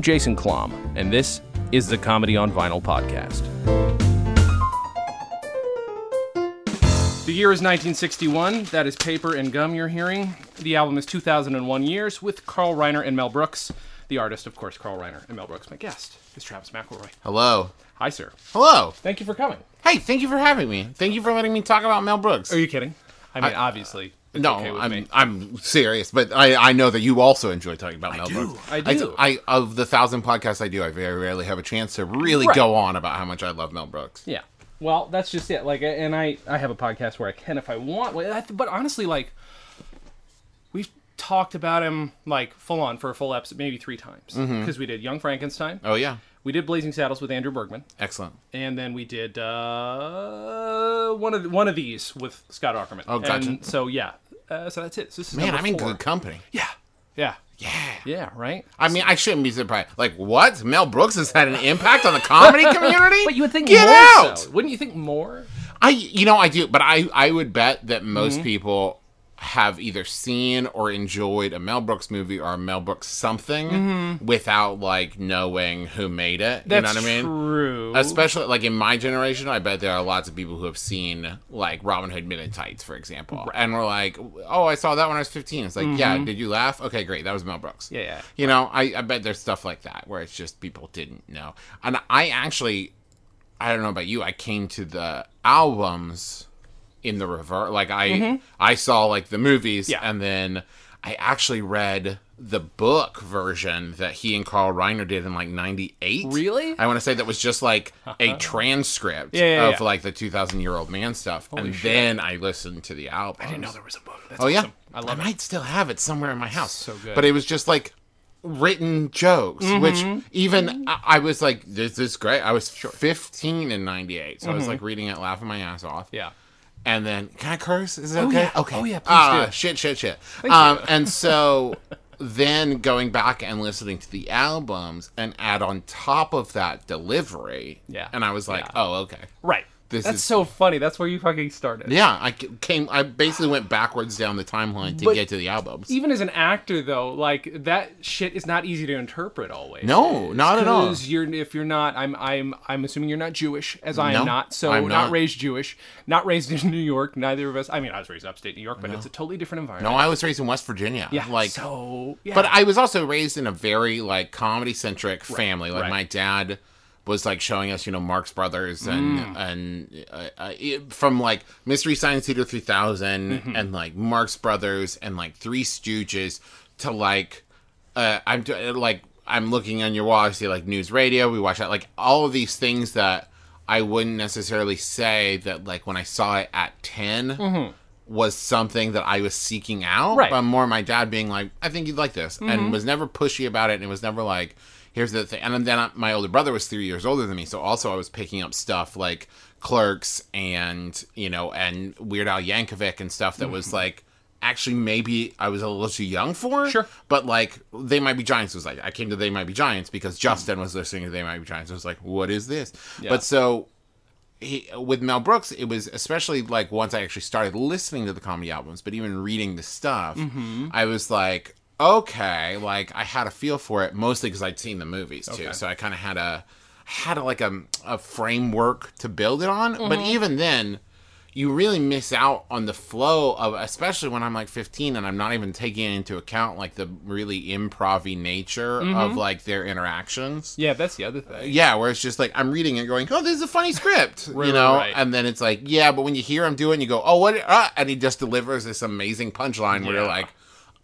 I'm Jason Klamm, and this is the Comedy on Vinyl podcast. The year is 1961. That is Paper and Gum you're hearing. The album is 2001 Years with Carl Reiner and Mel Brooks. The artist, of course, Carl Reiner and Mel Brooks. My guest is Travis McElroy. Hello. Hi, sir. Hello. Thank you for coming. Hey, thank you for having me. Thank you for letting me talk about Mel Brooks. Are you kidding? I mean, obviously. It's no, okay I'm me. I'm serious, but I, I know that you also enjoy talking about Mel do. Brooks. I do. I, I, of the thousand podcasts I do, I very rarely have a chance to really Right. go on about how much I love Mel Brooks. Yeah. Well, that's just it. Like, and I, I have a podcast where I can if I want. But honestly, like, we've talked about him like full on for a full episode, maybe three times, mm-hmm. because we did Young Frankenstein, Oh yeah, we did Blazing Saddles with Andrew Bergman, excellent. and then we did uh, one of one of these with Scott Aukerman. Oh, gotcha. And so yeah, uh, so that's it. So this is Man, I'm in good company. Yeah, yeah, Yeah. yeah. Right. I mean, I shouldn't be surprised. Like, what? Mel Brooks has had an impact on the comedy community? But you would think Get more out! so. Wouldn't you think more? I, you know, I do, but I, I would bet that most Mm-hmm. people have either seen or enjoyed a Mel Brooks movie or a Mel Brooks something without like knowing who made it. Mm-hmm. That's you know what I mean? true. Especially like in my generation, I bet there are lots of people who have seen like Robin Hood Men in Tights, for example, and we're like, "Oh, I saw that when I was 15." It's like, yeah, did you laugh? Okay, great, that was Mel Brooks. Mm-hmm. Yeah, yeah. You know, I, I bet there's stuff like that where it's just people didn't know. And I actually, I don't know about you, I came to the albums in the reverse. Like I, I saw like the movies, Mm-hmm. Yeah. and then I actually read the book version that he and Carl Reiner did in like '98. Really? I want to say that was just like a transcript Yeah, yeah, of like the 2,000 year old man stuff, and then I listened to the album. I didn't know there was a book. That's Oh yeah. I love it. might still have it somewhere in my house. So good. But it was just like written jokes, Mm-hmm. which even I, I was like, "This is great." I was 15 in '98, so I was like reading it, laughing my ass off. Mm-hmm. Yeah. And then, can I curse? Is it okay? yeah. Okay. Oh, yeah, please Ah, do. Shit, shit, shit. Um, and so then going back and listening to the albums and add on top of that delivery. Yeah. And I was like, Yeah. oh, okay. Right. This That's is- so funny. That's where you fucking started. Yeah, I came. I basically went backwards down the timeline to But- get to the albums. Even as an actor, though, like that shit is not easy to interpret always. No, not at all. Because you're if you're not, I'm I'm I'm assuming you're not Jewish, as I No, am not. So I'm not. raised Jewish, not raised in New York. Neither of us. I mean, I was raised upstate New York, but it's a totally different environment. No, environment. I was raised in West Virginia. yeah. like, so. Yeah. but I was also raised in a very like comedy centric family. Like right. my dad was like showing us, you know, Marx Brothers and Mm. and uh, uh, from like Mystery Science Theater 3000 Mm-hmm. and like Marx Brothers and like Three Stooges to like uh, I'm d- like I'm looking on your wall. I see like news radio. We watch that like all of these things that I wouldn't necessarily say that like when I saw it at 10 was something that I was seeking out. Mm-hmm. Right. Mm-hmm. But more my dad being like, I think you'd like this, and was never pushy about it, and it was never like, here's the thing. And then I, my older brother was three years older than me, so also I was picking up stuff like Clerks and you know and Weird Al Yankovic and stuff that was like. Actually, maybe I was a little too young for. Mm-hmm. Sure. But like, They Might Be Giants was like, I came to They Might Be Giants because Justin was listening to They Might Be Giants. I was like, what is this? Yeah. But so he, with Mel Brooks, it was especially like once I actually started listening to the comedy albums, but even reading the stuff, Mm-hmm. I was like, okay, like I had a feel for it mostly because I'd seen the movies too, Okay. so I kind of had a had a, like a a framework to build it on. But Mm-hmm. even then, you really miss out on the flow of, especially when I'm like 15 and I'm not even taking into account like the really improv nature Mm-hmm. of like their interactions. yeah, that's the other thing. Yeah, where it's just like I'm reading it, going, "Oh, this is a funny script," Right, you know, right, and then it's like, "Yeah," but when you hear him do it, you go, "Oh, what?" Ah, and he just delivers this amazing punchline where you're like,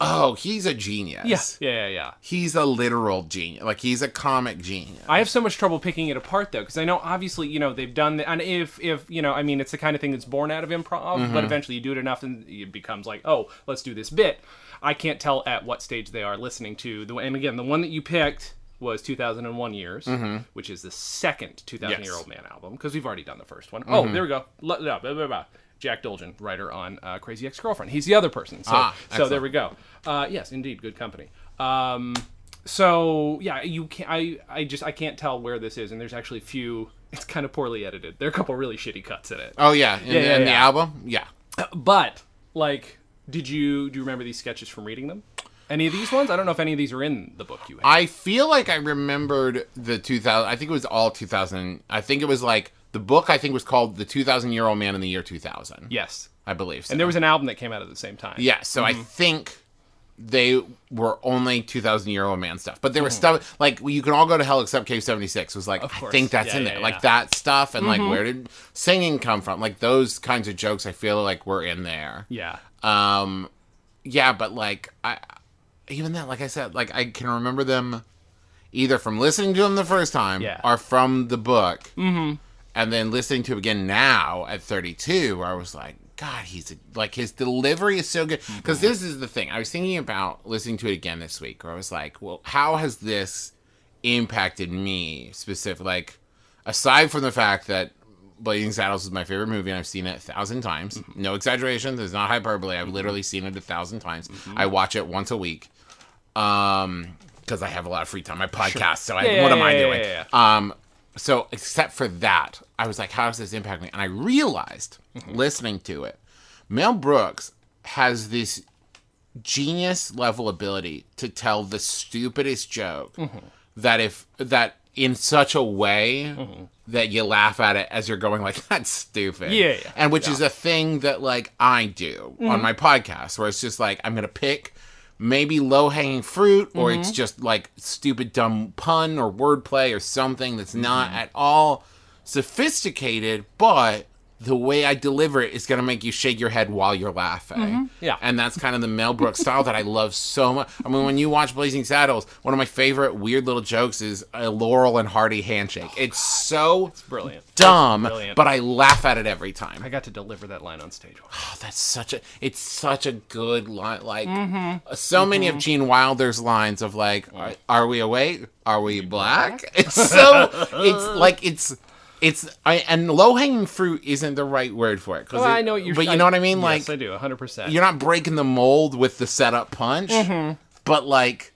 "Oh, he's a genius." Yeah, yeah, yeah, yeah. he's a literal genius. Like he's a comic genius. I have so much trouble picking it apart though, because I know obviously you know they've done the, and if if you know I mean it's the kind of thing that's born out of improv, Mm-hmm. but eventually you do it enough and it becomes like oh let's do this bit. I can't tell at what stage they are listening to the and again the one that you picked was 2001 years, which is the second 2000 year old man album because we've already done the first one. Oh, there we go. Blah, blah, blah. Jack Dolgen, writer on uh, Crazy Ex Girlfriend. He's the other person. So, Ah, so there we go. Uh, yes, indeed, good company. Um, so yeah, you can I I just I can't tell where this is, and there's actually a few. It's kind of poorly edited. There are a couple really shitty cuts in it. Oh yeah, in, Yeah, yeah, in the album, yeah. But like, did you do you remember these sketches from reading them? Any of these ones? I don't know if any of these are in the book you have. I feel like I remembered the 2000. I think it was all 2000. I think it was like the book. I think was called "The 2,000 Year Old Man in the Year 2000." yes. I believe. So. And there was an album that came out at the same time. yeah. So I think they were only 2,000 Year Old Man stuff, but there Mm-hmm. was stuff like you can all go to hell except Cave 76. Was like I think that's Yeah, in yeah, there, yeah. like that stuff, and like where did singing come from? Like those kinds of jokes. I feel like were in there. Yeah. Um, yeah, but like I, even that, like I said, like I can remember them either from listening to them the first time Yeah. or from the book, mm-hmm. And then listening to it again now at 32, where I was like, God, he's a, like his delivery is so good. Because this is the thing I was thinking about listening to it again this week, where I was like, well, how has this impacted me specifically? Like, aside from the fact that Blazing Saddles is my favorite movie, and I've seen it a thousand times. No exaggeration. There's not hyperbole. I've literally seen it a thousand times. I watch it once a week, um, because I have a lot of free time. I podcast, so I, Yeah, what am I doing? yeah, yeah. Um, so except for that, I was like, how does this impact me? And I realized, Mm-hmm. listening to it, Mel Brooks has this genius level ability to tell the stupidest joke Mm-hmm. that if that in such a way that you laugh at it as you're going like that's stupid Yeah, yeah. and which is a thing that like i do Mm-hmm. on my podcast where it's just like i'm gonna pick maybe low hanging fruit or Mm-hmm. it's just like stupid dumb pun or wordplay or something that's not Mm-hmm. at all sophisticated but the way I deliver it is going to make you shake your head while you're laughing. Mm-hmm. Yeah. And that's kind of the Mel Brooks style that I love so much. I mean, when you watch Blazing Saddles, one of my favorite weird little jokes is a Laurel and Hardy handshake. Oh, it's so it's Brilliant. dumb, Brilliant. but I laugh at it every time. I got to deliver that line on stage. Oh, that's such a it's such a good line like mm-hmm. uh, so many of mm-hmm. gene wilder's lines of like mm. are, are we awake are we black it's so it's like it's it's I, and low hanging fruit isn't the right word for it 'cause Well, it- I know what you're but you know what i mean Like Yes, I do, 100%. you're not breaking the mold with the setup punch mm-hmm. but like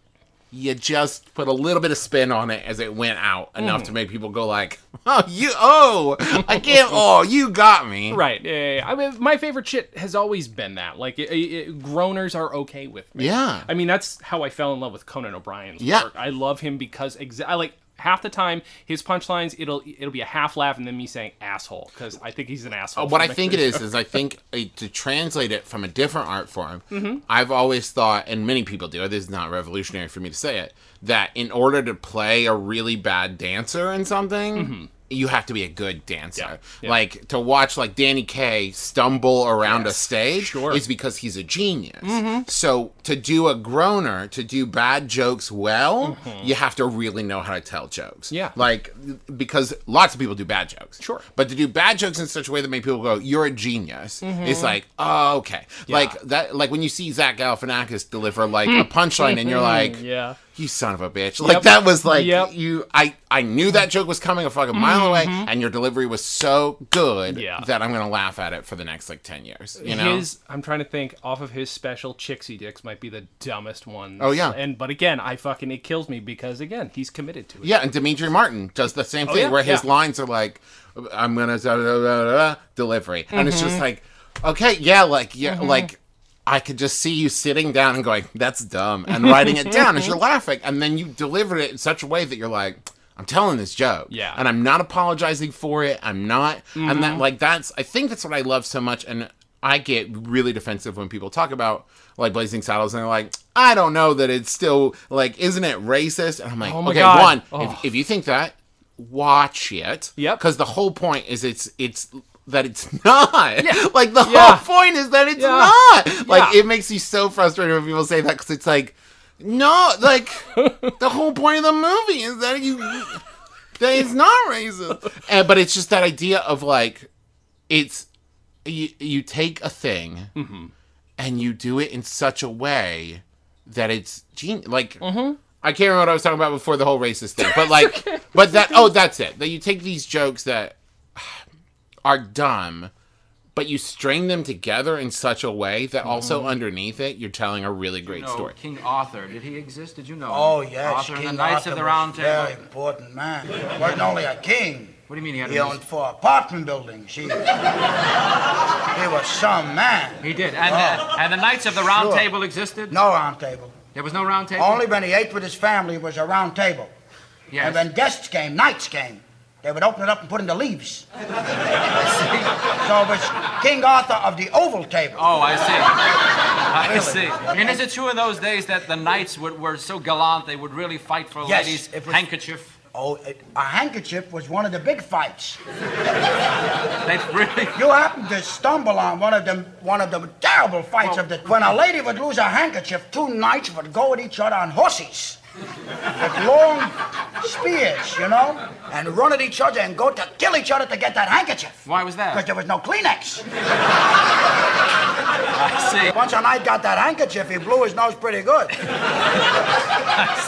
you just put a little bit of spin on it as it went out enough to mm. make people go like oh you oh i can't oh you got me Right. Yeah, yeah, yeah. I mean, my favorite shit has always been that. Like, it, it, groaners are okay with me. Yeah. I mean, that's how I fell in love with Conan O'Brien's Yeah. work. I love him because exa- I like half the time his punchlines. It'll it'll be a half laugh and then me saying asshole because I think he's an asshole. Uh, what I think it is is I think uh, to translate it from a different art form, Mm-hmm. I've always thought, and many people do. This is not revolutionary for me to say it. That in order to play a really bad dancer in something. You have to be a good dancer. Mm-hmm. Yeah, yeah. Like to watch like Danny Kaye stumble around a stage sure. is because he's a genius. Mm-hmm. So to do a groaner, to do bad jokes well, you have to really know how to tell jokes. Mm-hmm. Yeah. Like because lots of people do bad jokes. Sure. But to do bad jokes in such a way that make people go, "You're a genius," it's like, oh, okay. Like that. Like when you see Zach Galifianakis deliver like a punchline, and you're like, yeah. "You son of a bitch!" Like Yep. that was like Yep. you. I I knew that joke was coming a fucking mile away, and your delivery was so good Yeah. that I'm gonna laugh at it for the next like ten years. You know. His, I'm trying to think. Off of his special, Chixie Dicks might be the dumbest one. Oh, yeah. and but again, I fucking it kills me because again, he's committed to it. Yeah, and Demetri Martin does the same thing Oh, yeah, where his yeah. lines are like, "I'm da, da," delivery," and it's Mm-hmm. just like, okay, yeah, like yeah, like I could just see you sitting down and going, "That's dumb," and writing it down as you're laughing, and then you delivered it in such a way that you're like. I'm telling this joke, Yeah. and I'm not apologizing for it. I'm not, and Mm-hmm. that like that's. I think that's what I love so much, and I get really defensive when people talk about like Blazing Saddles, and they're like, I don't know that it's still like, isn't it racist? And I'm like, Oh okay, God. one, Oh. if, if you think that, watch it. Yep. Because the whole point is it's it's that it's not. Like the Yeah. whole point is that it's Yeah. not. Like Yeah. it makes you so frustrated when people say that because it's like, no, like the whole point of the movie is that you that it's not racist. And, but it's just that idea of like, it's you you take a thing Mm-hmm. and you do it in such a way that it's genius. Like Mm-hmm. I can't remember what I was talking about before the whole racist thing, but like, but that oh, that's it. That you take these jokes that are dumb, but you string them together in such a way that also underneath it you're telling a really great know story. King Arthur, did he exist? Did you know? Oh, him? yes. Arthur and King the Knights Arthur of the Round a Very important man. Wasn't only a king. What do you mean he had He a owned four apartment buildings. He, he was some man. He did. And, uh, and the Knights of the Round Sure. Table existed? No round table. There was no round table? Only when he ate with his family was a round table. Yes. And when guests came, knights came, they would open it up and put in the leaves. so it was King Arthur of the oval table. Oh, I see. I see. And is it true in those days that the knights were, were so gallant they would really fight for a Yes, lady's was- handkerchief? Oh, it- a handkerchief was one of the big fights. They really. You happened to stumble on one of them, one of the terrible fights of the. When a lady would lose a handkerchief, two knights would go at each other on horses with long spears, you know, and run at each other and go to kill each other to get that handkerchief. Why was that? Because there was no Kleenex. I see. Once a knight got that handkerchief, he blew his nose pretty good.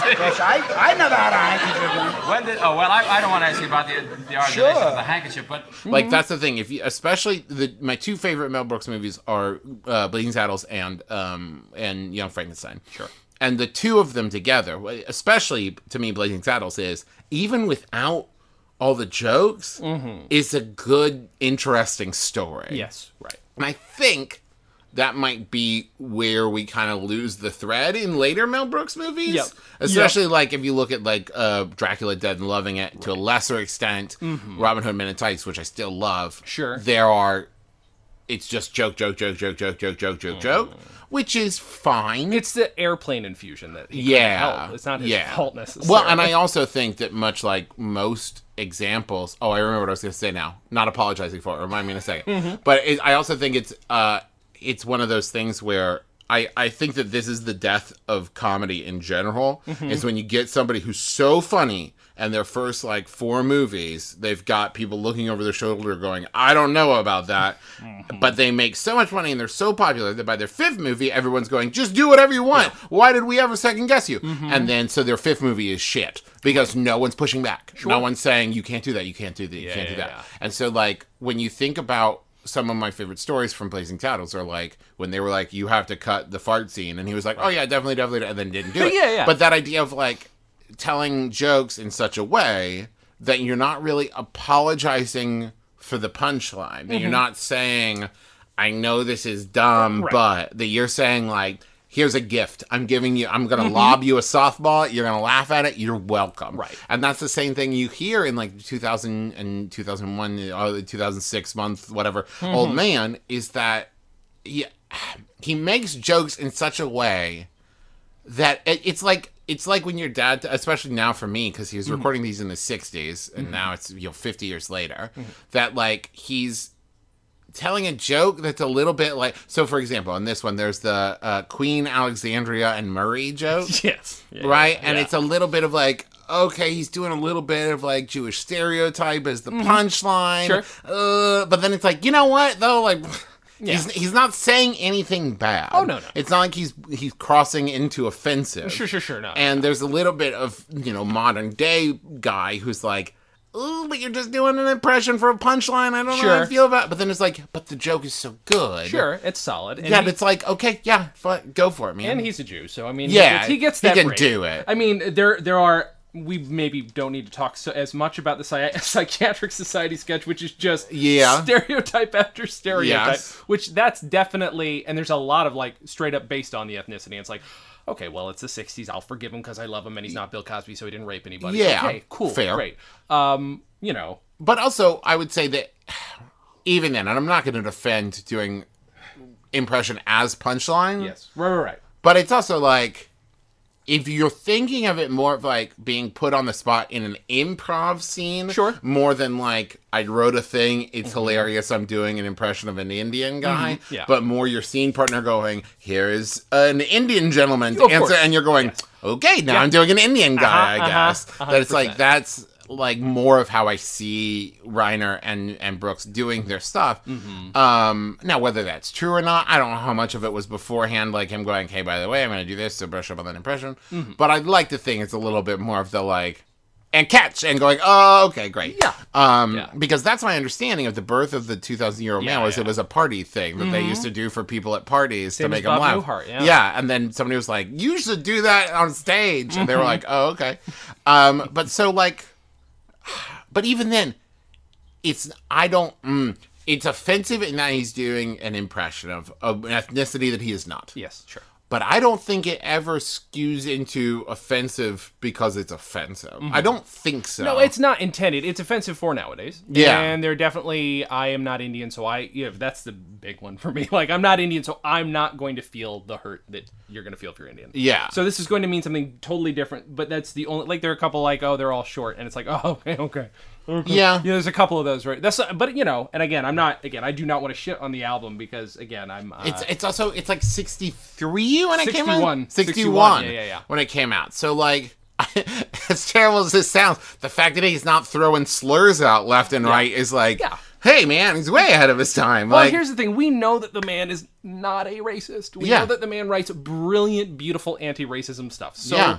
Yes, I, I never had a handkerchief. When did? Oh well, I, I don't want to ask you about the the origination Sure. of the handkerchief, but Like that's the thing. If you, especially the my two favorite Mel Brooks movies are uh, Blazing Saddles and um and Young Frankenstein. Sure. And the two of them together, especially to me, Blazing Saddles is even without all the jokes, is a good, interesting story. Yes, right. And I think that might be where we kind of lose the thread in later Mel Brooks movies. Yep. Especially like if you look at like uh, Dracula Dead and Loving It to a lesser extent, Robin Hood Men in Tights, which I still love. Mm-hmm. Sure. There are it's just joke, joke, joke, joke, joke, joke, joke, joke, joke, which is fine. It's the airplane infusion that he yeah, help. It's not his yeah. fault necessarily. Well, and I also think that much like most examples. Oh, I remember what I was going to say now. Not apologizing for it. Remind me in a 2nd Mm-hmm. But it, I also think it's uh, it's one of those things where I I think that this is the death of comedy in general. Mm-hmm. Is when you get somebody who's so funny. And their first like four movies, they've got people looking over their shoulder going, I don't know about that. Mm-hmm. But they make so much money and they're so popular that by their fifth movie, everyone's going, just do whatever you want. Why did we ever second guess you? Mm-hmm. And then so their fifth movie is shit because no one's pushing back. No one's saying, you can't do that, you can't do that, you can't do that. yeah. And so, like, when you think about some of my favorite stories from Blazing Saddles are like when they were like, you have to cut the fart scene. And he was like, oh, yeah, definitely, definitely. And then didn't do it. Yeah, yeah. But that idea of like telling jokes in such a way that you're not really apologizing for the punchline. That you're mm-hmm. not saying, I know this is dumb, Right. but that you're saying like, here's a gift. I'm giving you, I'm going to mm-hmm. lob you a softball. You're going to laugh at it. You're welcome. Right. And that's the same thing you hear in like 2000 and 2001 or the uh, 2006 month, whatever, old mm-hmm. man is that he, he makes jokes in such a way that it's like it's like when your dad especially now for me because he was recording these in the 60s and now it's you know 50 years later that like he's telling a joke that's a little bit like so for example in this one there's the uh, queen alexandria and murray joke. Yes, Yeah, right? Yeah, and yeah. it's a little bit of like okay he's doing a little bit of like jewish stereotype as the Mm-hmm. punchline Sure. uh, but then it's like you know what though? Like Yeah. He's, he's not saying anything bad. Oh, no, no. It's not like he's he's crossing into offensive. Sure, sure, sure, no. And there's a little bit of you know modern day guy who's like, oh, but you're just doing an impression for a punchline. I don't know how I feel about. But then it's like, but the joke is so good. sure, it's solid. And Yeah, he- it's like okay, yeah, fu- go for it, man. and he's a Jew, so I mean, Yeah, he, gets he can break. do it. I mean, there there are. We maybe don't need to talk so, as much about the Psy- psychiatric society sketch, which is just Yeah. stereotype after stereotype. Yes. Which that's definitely, and there's a lot of like straight up based on the ethnicity. It's like, okay, well, it's the '60s. I'll forgive him because I love him, and he's not Bill Cosby, so he didn't rape anybody. Yeah, okay, cool, fair. great. Um, you know, But also, I would say that even then, and I'm not going to defend doing impression as punchline. yes, right, right, right. But it's also like if you're thinking of it more of like being put on the spot in an improv scene, Sure. Mm-hmm. more than like I wrote a thing, it's hilarious, I'm doing an impression of an Indian guy, yeah. but more your scene partner going, here is an Indian gentleman to answer, course. and you're going, okay, now I'm doing an Indian guy, Uh-huh, I uh-huh, guess. That it's like that's like more of how I see Reiner and and Brooks doing their stuff. Mm-hmm. Um, now whether that's true or not, I don't know how much of it was beforehand, like him going, "Hey, by the way, I'm going to do this to brush up on that impression." Mm-hmm. But I'd like to think it's a little bit more of the like and catch and going, "Oh, okay, great." Yeah. Um, Yeah. because that's my understanding of the birth of the 2,000 year old man was yeah. it was a party thing that they used to do for people at parties Same to make them laugh. Newhart, yeah. yeah, and then somebody was like, "You should do that on stage," and they Mm-hmm. were like, "Oh, okay." Um, but so like, but even then, it's I don't. Mm, it's offensive in that he's doing an impression of, of an ethnicity that he is not. Yes, sure. But I don't think it ever skews into offensive because it's offensive. I don't think so. Mm-hmm. No, it's not intended. It's offensive for nowadays. Yeah. and they're definitely. I am not Indian, so I. Yeah, that's the big one for me. Like, I'm not Indian, so I'm not going to feel the hurt that you're going to feel if you're Indian. Yeah. So this is going to mean something totally different. But that's the only. Like, there are a couple like, oh, they're all short, and it's like, oh, okay, okay. Yeah. Yeah, there's a couple of those, right? That's, but you know, and again, I'm not. Again, I do not want to shit on the album because, again, I'm. Uh, It's it's also it's like 63 when it came out. 61. 61, yeah, yeah, yeah. When it came out. So like as terrible as this sounds, the fact that he's not throwing slurs out left and right is like Yeah. Hey man, he's way ahead of his time. Well, like here's the thing: we know that the man is not a racist. We Yeah. know that the man writes brilliant, beautiful anti-racism stuff. So Yeah.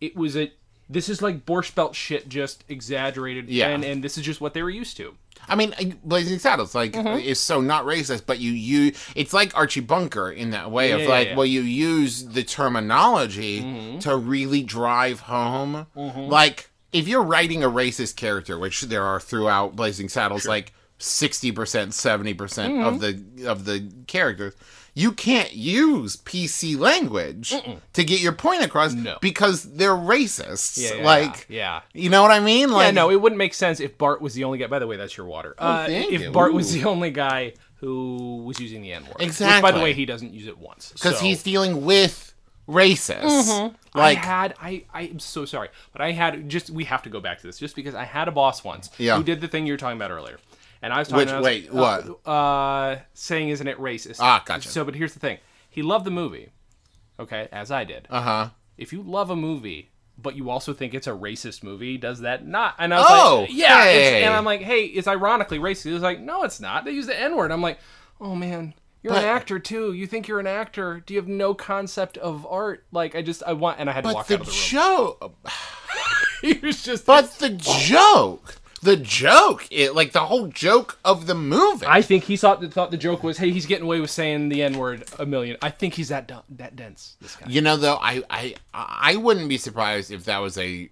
it was a. This is like Borscht Belt shit, just exaggerated. Yeah. and and this is just what they were used to. I mean, uh, Blazing Saddles like Mm-hmm. is so not racist, but you you it's like Archie Bunker in that way of Yeah, like yeah, yeah. well you use the terminology Mm-hmm. to really drive home like if you're writing a racist character, which there are throughout Blazing Saddles, like sixty percent, seventy percent Mm-hmm. of the of the characters. You can't use PC language to get your point across No. because they're racists. Yeah, yeah, like, yeah. you know what I mean? Like, yeah, no, it wouldn't make sense if Bart was the only guy. By the way, that's your water. uh, Oh, thank if you. Bart was the only guy who was using the N word, Which, by the way, he doesn't use it once because so- he's dealing with racists. I Like, had I I'm so sorry, but I had just we have to go back to this just because I had a boss once Yeah. who did the thing you were talking about earlier, and I was talking. Which- was wait, like, what? Uh, uh, saying isn't it racist? Ah, gotcha. So, but here's the thing: he loved the movie, okay, as I did. uh huh. If you love a movie. But you also think it's a racist movie? Does that not? And I was Oh, like, yeah. hey. And I'm like, hey, it's ironically racist. He was like, no, it's not. They use the N word. I'm like, oh man, you're But- an actor too. You think you're an actor? Do you have no concept of art? Like, I just, I want, and I had to walk out of the room. But the joke, he was just but the joke, the joke, it like the whole joke of the movie. I think he thought thought the joke was, hey, he's getting away with saying the n word a million. I think he's that that dense. This guy. you know, though, I I I wouldn't be surprised if that was a,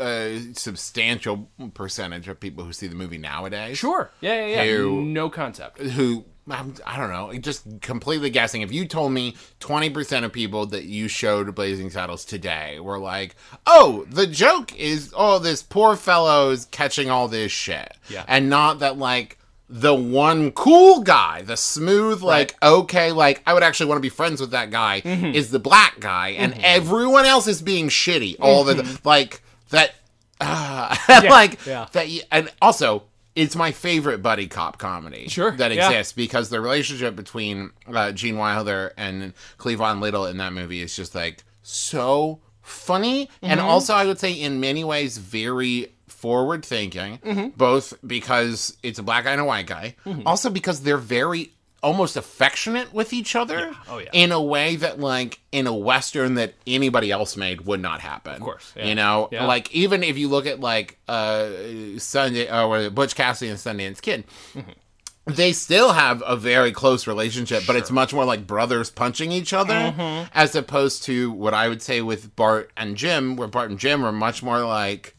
uh substantial percentage of people who see the movie nowadays. Sure. Yeah, yeah, yeah. Who- No concept. who I'm, I don't know, just completely guessing. If you told me 20% of people that you showed Blazing Saddles today were like, oh, the joke is, oh, this poor fellow's catching all this shit. Yeah. And not that, like, the one cool guy, the smooth, like, okay, like, I would actually want to be friends with that guy, Mm-hmm. is the black guy, and everyone else is being shitty. All the, like, that, uh, like, yeah. that, and also, it's my favorite buddy cop comedy Sure, that yeah. exists because the relationship between uh, Gene Wilder and Cleavon Little in that movie is just like so funny, and Mm-hmm. also I would say in many ways very forward thinking, Mm-hmm. both because it's a black guy and a white guy, also because they're very almost affectionate with each other Oh, yeah. in a way that like in a western that anybody else made would not happen of course, yeah. you know Yeah. like even if you look at like uh sunday or butch cassidy and sundance kid they still have a very close relationship, but it's much more like brothers punching each other, Mm-hmm. as opposed to what I would say with Bart and Jim, where Bart and Jim are much more like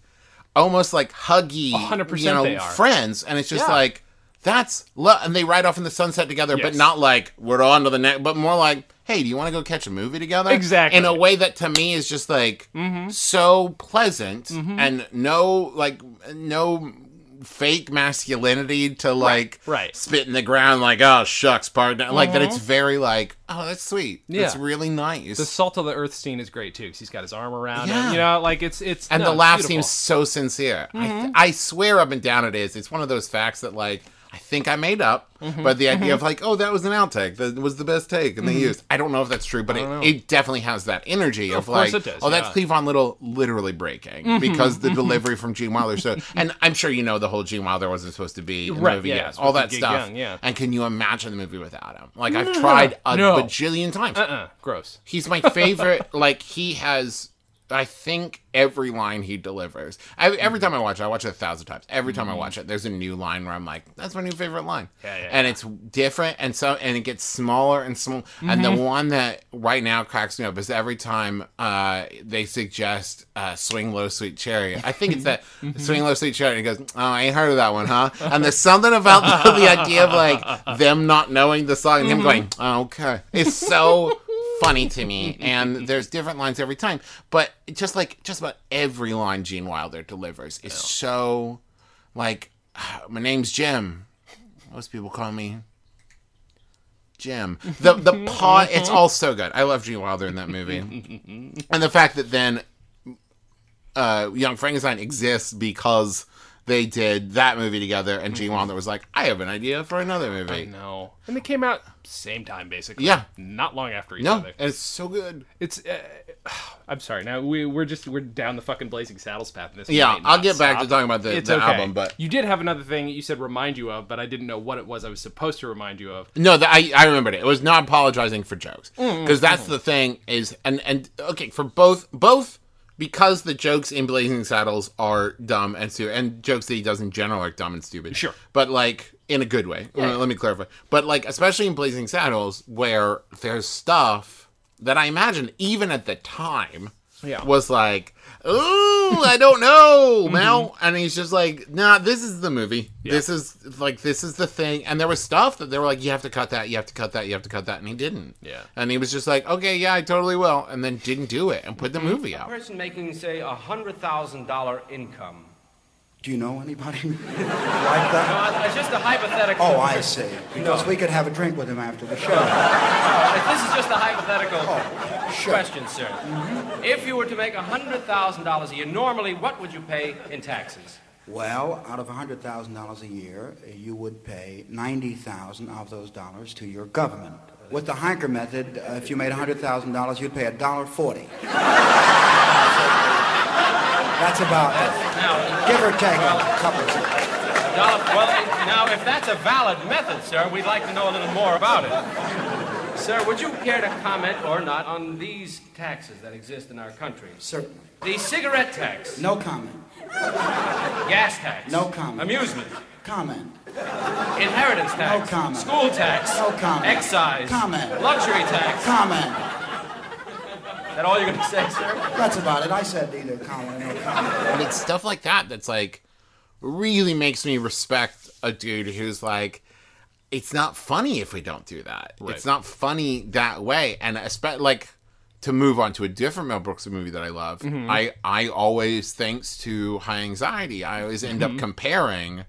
almost like huggy, 100% you know, they are. friends, and it's just Yeah. like that's lo- and they ride off in the sunset together, but not like we're on to the next, but more like. Hey, do you want to go catch a movie together? Exactly. In a way that to me is just like mm-hmm. so pleasant mm-hmm. and no like no fake masculinity to like right. spit in the ground like oh shucks pardon like that it's mm-hmm. very like oh that's sweet Yeah. it's really nice The salt of the earth scene is great too, because he's got his arm around Yeah. him. You know, like it's it's and no, the laugh beautiful. seems so sincere I, th- I swear up and down it is it's one of those facts that like I think I made up, mm-hmm. but the idea mm-hmm. of like, oh, that was an outtake, that was the best take, and they used. I don't know if that's true, but it, it definitely has that energy of, course like, it does, oh, that's yeah. Cleavon Little literally breaking mm-hmm. because the delivery from Gene Wilder. So, and I'm sure you know the whole Gene Wilder wasn't supposed to be in the movie, yeah, yet, it's all that stuff. Young, yeah. And can you imagine the movie without him? Like I've tried a No. bajillion times. uh-uh, gross. He's my favorite. like he has, I think every line he delivers. I, every time I watch it, I watch it a thousand times. Every time I watch it, there's a new line where I'm like, "That's my new favorite line," Mm-hmm. Yeah, yeah, and yeah. it's different and so and it gets smaller and small. And Mm-hmm. the one that right now cracks me up is every time uh, they suggest uh, "Swing Low, Sweet Cherry." I think it's that Mm-hmm. "Swing Low, Sweet Cherry." And he goes, "Oh, I ain't heard of that one, huh?" And there's something about the, the idea of like them not knowing the song and him Mm-hmm. going, oh, "Okay," it's so funny to me, and there's different lines every time. But just like just about every line Gene Wilder delivers is so like, my name's Jim. Most people call me Jim. The the paw it's all so good. I love Gene Wilder in that movie. and the fact that then uh Young Frankenstein exists because they did that movie together and Gene Wilder was like, I have an idea for another movie. No, and they came out same time basically. Yeah. not long after each No, other. and it's so good. It's. Uh, I'm sorry. Now we we're just we're down the fucking Blazing Saddles path. In this Yeah, I'll get back to talking about the- the okay. album, but- you did have another thing you said remind you of, but I didn't know what it was. I was supposed to remind you of. No, that I I remembered it. It was not apologizing for jokes Mm, because that's the thing is and and okay for both both because the jokes in Blazing Saddles are dumb and stupid and jokes that he does in general are dumb and stupid. Sure. but like in a good way. Uh, Let me clarify. But like especially in Blazing Saddles where there's stuff that I imagine even at the time Yeah. was like. Ooh, I don't know, Mel. And he's just like, nah, this is the movie. This is like this is the thing. And there was stuff that they were like, you have to cut that, you have to cut that, you have to cut that, and he didn't. Yeah. And he was just like, okay, yeah, I totally will, and then didn't do it and put Mm-hmm. the movie out. person making, say, a hundred thousand dollar income. Do you know anybody like that? No, it's just a hypothetical. Oh, I see. Because No. we could have a drink with him after the show. Uh, This is just a hypothetical sure. question, sir. If you were to make a hundred thousand dollars a year, normally, what would you pay in taxes? Well, out of $100,000 a year, you would pay 90000 of those dollars to your government. With the Hanker method, uh, if you made $100,000, you'd pay $1.40. That's about Now, Give or take a couple of cents. well, now, if that's a valid method, sir, we'd like to know a little more about it. Sir, would you care to comment or not on these taxes that exist in our country? Certainly. The cigarette tax, No comment. gas tax, No comment. amusement, Comment. Inheritance tax, No comment. school tax, No comment. excise, Comment. luxury tax. Comment. That all you're going to say, sir? That's about it. I said neither comment or no comment. And it's stuff like that that's like really makes me respect a dude who's like, it's not funny if we don't do that. It's not funny that way. And especially like to move on to a different Mel Brooks movie that I love, mm-hmm. I I always thanks to High Anxiety, I always end up mm-hmm. comparing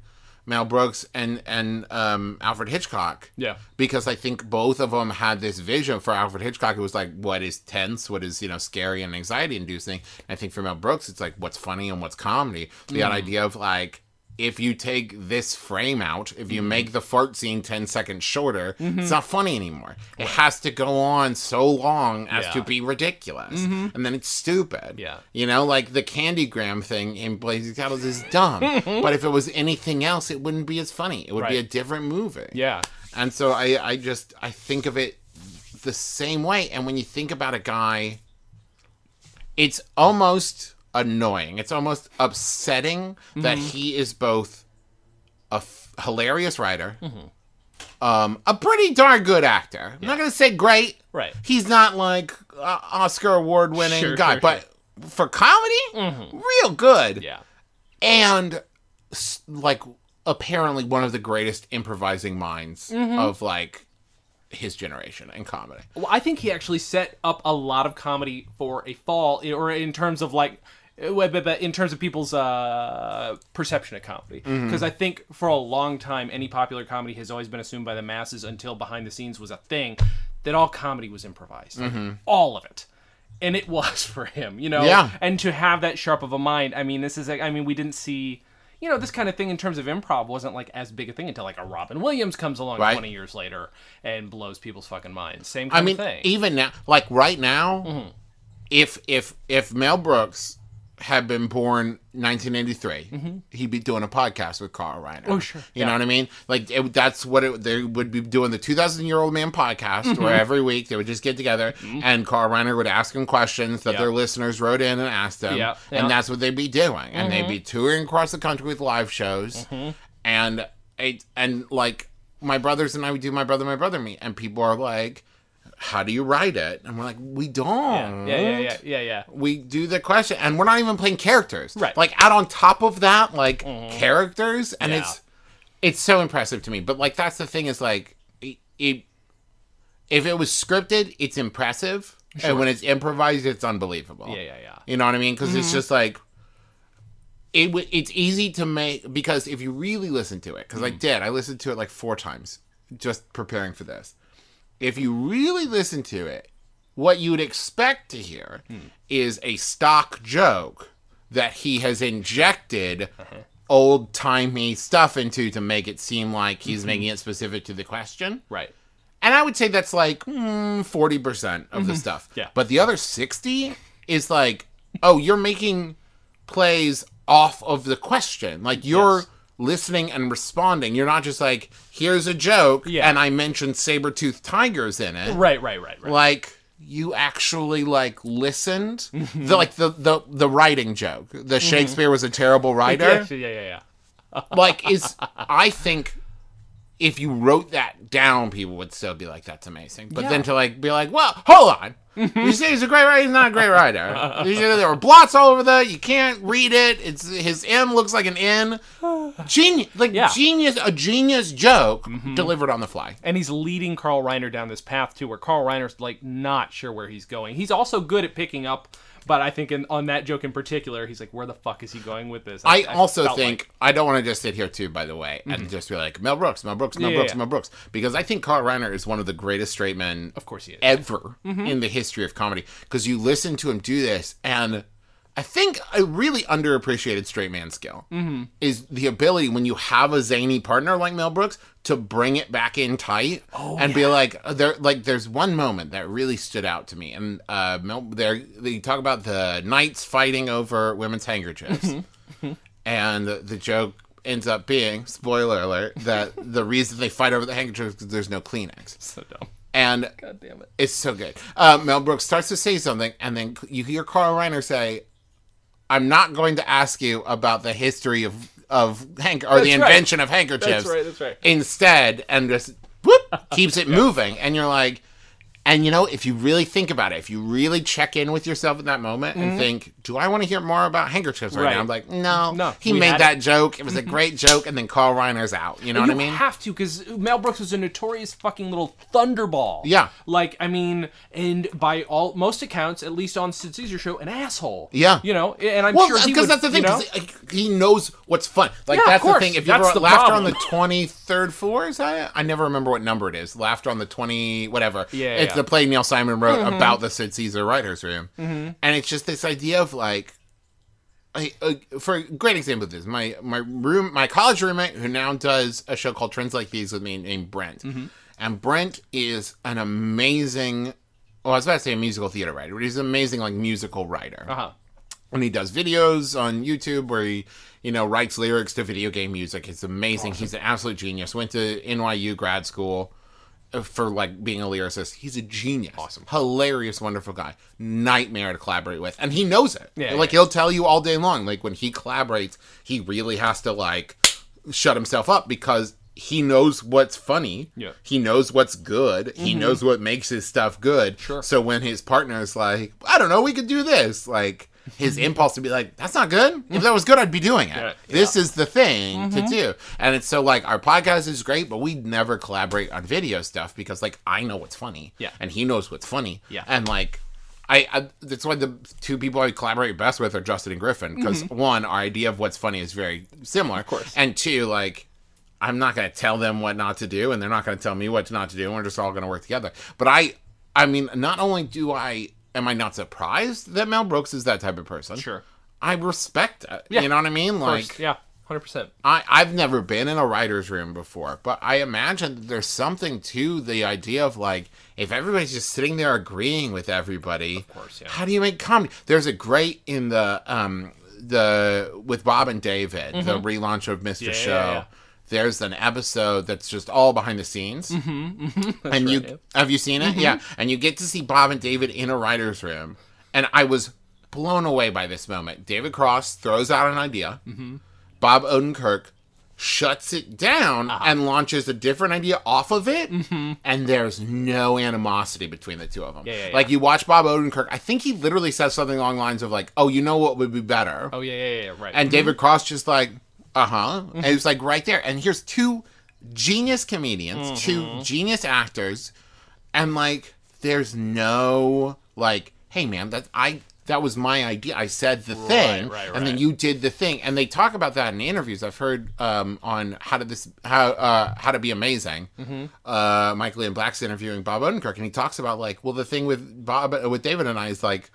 Mel Brooks and and um, Alfred Hitchcock. Yeah. because I think both of them had this vision for Alfred Hitchcock. It was like what is tense, what is you know scary and anxiety inducing. I think for Mel Brooks, it's like what's funny and what's comedy. The idea of like if you take this frame out, if you mm-hmm. make the fart scene 10 seconds shorter, it's mm-hmm. not funny anymore. It has to go on so long as to be ridiculous. Mm-hmm. And then it's stupid. Yeah. You know, like the Candygram thing in Blazing Saddles is dumb. but if it was anything else, it wouldn't be as funny. It would be a different movie. Yeah. And so I, I just I think of it the same way. And when you think about a guy, it's almost annoying. It's almost upsetting that he is both a f- hilarious writer, um, a pretty darn good actor. I'm not gonna say great. Right. He's not like uh, Oscar award winning Sure, guy, sure, but for comedy, real good Yeah. and like apparently one of the greatest improvising minds of like his generation in comedy. Well, I think he actually set up a lot of comedy for a fall, or in terms of like, in terms of people's uh, perception of comedy. Because I think for a long time, any popular comedy has always been assumed by the masses until behind the scenes was a thing that all comedy was improvised, Like, all of it. And it was for him, you know. Yeah. And to have that sharp of a mind, I mean, this is, like, I mean, we didn't see. You know, this kind of thing in terms of improv wasn't like as big a thing until like a Robin Williams comes along Right. 20 years later and blows people's fucking minds. Same I mean, of thing. even now, like right now, Mm-hmm. if if if Mel Brooks had been born 1983, he'd be doing a podcast with Carl Reiner. Mm-hmm. Oh, sure. You Yeah. know what I mean? Like it, that's what it, they would be doing the 2,000 year old man podcast, Mm-hmm. where every week they would just get together and Carl Reiner would ask them questions that Yeah. their listeners wrote in and asked them, Yeah, yeah. and that's what they'd be doing, and they'd Mm-hmm. be touring across the country with live shows, and it and like my brothers and I would do my brother my brother me, and people are like. How do you write it? And we're like, we don't. yeah, yeah, yeah, yeah, yeah. We do the question, and we're not even playing characters. Right. Like add on top of that, like mm-hmm. characters, and Yeah. it's it's so impressive to me. But like that's the thing is like it, it if it was scripted, it's impressive, and when it's improvised, it's unbelievable. Yeah, yeah, yeah. You know what I mean? Because it's mm-hmm. just like it. w- It's easy to make because if you really listen to it, because I mm. did, I listened to it like four times just preparing for this. If you really listen to it, what you would expect to hear is a stock joke that he has injected uh-huh. old timey stuff into to make it seem like he's mm-hmm. making it specific to the question. Right. And I would say that's like mm, 40% of the mm-hmm. stuff. Yeah. But the other 60 is like, oh, you're making plays off of the question. Like you're Yes. Listening and responding. You're not just like, here's a joke Yeah. and I mentioned saber-toothed tigers in it. Right, right, right, right. Like you actually like listened. Mm-hmm. the like the, the the writing joke. The mm-hmm. Shakespeare was a terrible writer Yeah, yeah, yeah, yeah. like is I think if you wrote that down, people would still be like, "That's amazing." But then to like be like, "Well, hold on, Mm-hmm. you say he's a great writer. He's not a great writer. There were blots all over the. You can't read it. It's his M looks like an N. Genius, like Yeah. genius, a genius joke mm-hmm. delivered on the fly. and he's leading Carl Reiner down this path too, where Carl Reiner's like not sure where he's going. He's also good at picking up, but I think in, on that joke in particular, he's like, where the fuck is he going with this? I also think like- I don't want to just sit here too, by the way, and mm-hmm. just be like Mel Brooks, Mel Brooks, Mel Yeah, Brooks, yeah. Mel Brooks, because I think Carl Reiner is one of the greatest straight men, of course he is. ever in the history of comedy. Because you listen to him do this, and I think a really underappreciated straight man skill is the ability when you have a zany partner like Mel Brooks to bring it back in tight and be like, uh, there, like there's one moment that really stood out to me, and uh, Mel, there they talk about the knights fighting over women's handkerchiefs, and the, the joke ends up being spoiler alert that the reason they fight over the handkerchiefs is because there's no Kleenex. so dumb. And God damn it. it's so good. Uh, Mel Brooks starts to say something, and then you hear Carl Reiner say, "I'm not going to ask you about the history of of hank or the That's right. invention of handkerchiefs." That's right, that's right. Instead, and just whoop keeps it moving, and you're like. And you know, if you really think about it, if you really check in with yourself in that moment and think, "Do I want to hear more about handkerchiefs right, Mm-hmm. Right. now?" I'm like, "No, No, He made that it. joke. It was a great joke, and then Carl Reiner's out. You know you what I mean? have to because Mel Brooks is a notorious fucking little thunderball. Yeah. like I mean, and by all most accounts, at least on Sid Caesar show, an asshole. Yeah. you know, and I'm Well, sure he because that's the thing. You know? he, knows what's fun. Like Yeah, that's the thing. If you That's ever laughter on the twenty third floor, is that? I never remember what number it is. Laughter on the twenty whatever. Yeah, it's yeah. the play Neil Simon wrote about the Sid Caesar writers' room, and it's just this idea of like. I, uh, for a great example of this, my my room, my college roommate, who now does a show called Trends Like These with me, named Brent, and Brent is an amazing. Well, I was about to say a musical theater writer, but he's an amazing like musical writer uh-huh. and he does videos on YouTube where he, you know, writes lyrics to video game music. It's amazing. He's an absolute genius. Went to NYU grad school for like being a lyricist. He's a genius. Awesome. Hilarious, wonderful guy. Nightmare to collaborate with. And he knows it. Yeah, like yeah. he'll tell you all day long. Like when he collaborates, he really has to like shut himself up because he knows what's funny. Yeah. He knows what's good. He knows what makes his stuff good. Mm-hmm. Sure. So when his partner's like, I don't know, we could do this, like his impulse to be like, that's not good. If that was good, I'd be doing it. Yeah, This is the thing to mm-hmm. do. And it's so like our podcast is great, but we never collaborate on video stuff because like I know what's funny. Yeah. And he knows what's funny. Yeah. And like I, I that's why the two people I collaborate best with are Justin and Griffin because mm-hmm. one, our idea of what's funny is very similar. Of course. And two, like I'm not going to tell them what not to do, and they're not going to tell me what not to do, and we're just all going to work together. But I, I mean, not only do I am I not surprised that Mel Brooks is that type of person. Sure. I respect it. Yeah. You know what I mean? Like, yeah, hundred percent. I, I've never been in a writer's room before, but I imagine that there's something to the idea of like, if everybody's just sitting there agreeing with everybody, of course, yeah. how do you make comedy? There's a great in the um the with Bob and David, the relaunch of Mr. Mm-hmm. Yeah, Show. yeah. There's an episode that's just all behind the scenes, Mm-hmm, and you right, have you seen it? Yeah, and you get to see Bob and David in a writer's room, and I was blown away by this moment. David Cross throws out an idea. Mm-hmm. Bob Odenkirk shuts it down Uh-huh. and launches a different idea off of it, and there's no animosity between the two of them. Mm-hmm. Yeah, yeah, yeah. Like you watch Bob Odenkirk, I think he literally says something along the lines of like, "Oh, you know what would be better?" Oh yeah, yeah, yeah, right. And David Cross just like, uh huh. Mm-hmm. And it's like right there. And here's two genius comedians, Mm-hmm. two genius actors, and like there's no like hey man that i that was my idea i said the thing right, and then you did the thing and they talk about that in interviews i've heard um on how to this how uh how to be amazing Mm-hmm. uh michael ian black's interviewing bob odenkirk and he talks about like well the thing with bob with david and i is like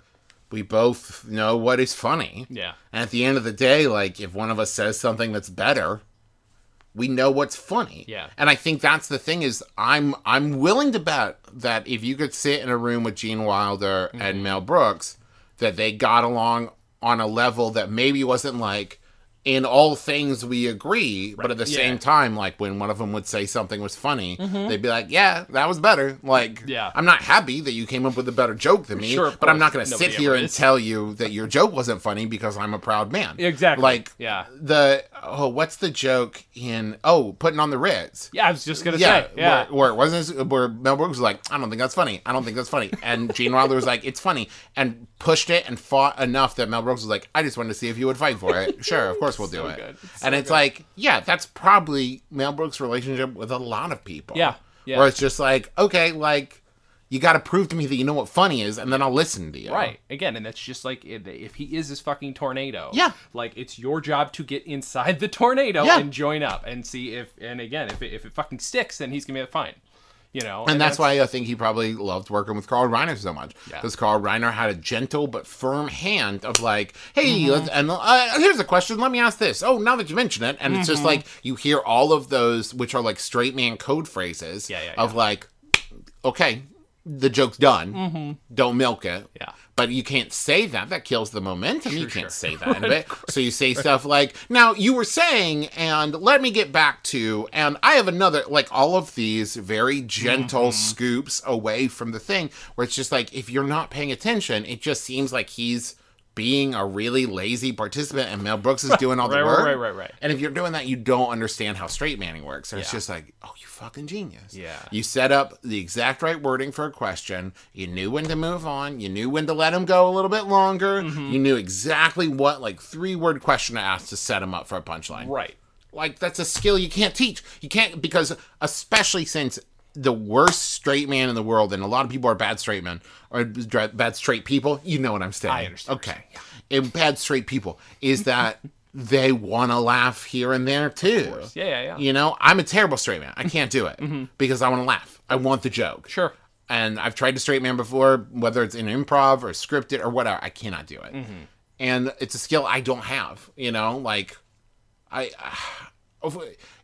we both know what is funny Yeah. and at the end of the day like if one of us says something that's better we know what's funny. Yeah. And I think that's the thing is I'm I'm willing to bet that if you could sit in a room with Gene Wilder Mm-hmm. and Mel Brooks, that they got along on a level that maybe wasn't like in all things we agree, but at the Yeah. same time, like when one of them would say something was funny, they'd be like, "Yeah, that was better." Like, Mm-hmm. Yeah. I'm not happy that you came up with a better joke than me, Sure, but I'm not going to sit here and tell you that your joke wasn't funny because I'm a proud man. Exactly. Like, Yeah. the oh, what's the joke in oh, putting on the Ritz? Yeah, I was just gonna Yeah, say. Yeah. Where, where it wasn't where Mel Brooks was like, I don't think that's funny. I don't think that's funny. And Gene Wilder was like, it's funny, and pushed it and fought enough that Mel Brooks was like, I just wanted to see if you would fight for it. Sure, of course we'll do So it. good. It's and so it's like, yeah, that's probably Mel Brooks' relationship with a lot of people. Yeah, yeah. Where it's just like, okay, like you got to prove to me that you know what funny is, and then I'll listen to you. Right. Again, and that's just like if, if he is this fucking tornado. Yeah. Like it's your job to get inside the tornado Yeah. and join up and see if and again if it, if it fucking sticks then he's gonna be fine. You know. And, that's, why I think he probably loved working with Carl Reiner so much. Yeah. Because Carl Reiner had a gentle but firm hand of like, hey, Mm-hmm. let's, and uh, here's a question. Let me ask this. Oh, now that you mention it, and it's Mm-hmm. just like you hear all of those, which are like straight man code phrases Yeah, yeah, of yeah. like, okay, the joke's done. Don't milk it. Mm-hmm. Yeah. But you can't say that. That kills the momentum. you can't say that. So you say stuff like, now you were saying, and let me get back to, and I have another, like all of these very gentle mm-hmm. scoops away from the thing where it's just like, if you're not paying attention, it just seems like he's being a really lazy participant and Mel Brooks is doing all the Right, right, work. right, right, right. And if you're doing that, you don't understand how straight manning works. So it's just like, oh, you fucking genius. Yeah. You set up the exact right wording for a question. You knew when to move on. You knew when to let him go a little bit longer. Mm-hmm. You knew exactly what like three word question to ask to set him up for a punchline. Right. Like that's a skill you can't teach. You can't because especially since the worst straight man in the world, and a lot of people are bad straight men or bad straight people. You know what I'm saying? I understand Okay, and bad straight people is that they want to laugh here and there too. Yeah, yeah, yeah. You know, I'm a terrible straight man. I can't do it because I want to laugh. I want the joke. Sure. And I've tried to straight man before, whether it's in improv or scripted or whatever. I cannot do it. And it's a skill I don't have. You know, like I. Uh,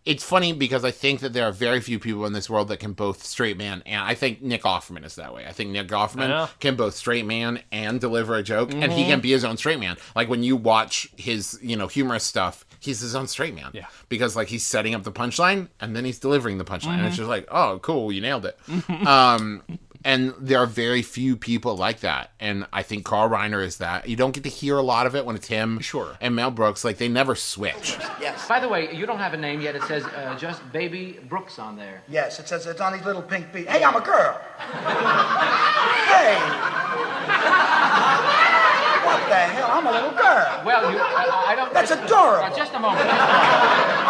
It's funny because I think that there are very few people in this world that can both straight man and I think Nick Offerman is that way. I think Nick Offerman can both straight man and deliver a joke, and he mm-hmm. can be his own straight man. Like when you watch his, you know, humorous stuff, he's his own straight man. Yeah. Because like he's setting up the punchline and then he's delivering the punchline. And it's mm-hmm. just like, oh, cool, you nailed it. Mm-hmm. um, and there are very few people like that, and I think Carl Reiner is that. You don't get to hear a lot of it when it's him, Sure. and Mel Brooks. Like they never switch. Yes. By the way, you don't have a name yet. It says uh, just Baby Brooks on there. Yes, it says it's on these little pink beads. Hey, I'm a girl. hey. What the hell? I'm a little girl. Well, you, I, I don't. That's adorable. Uh, just a moment.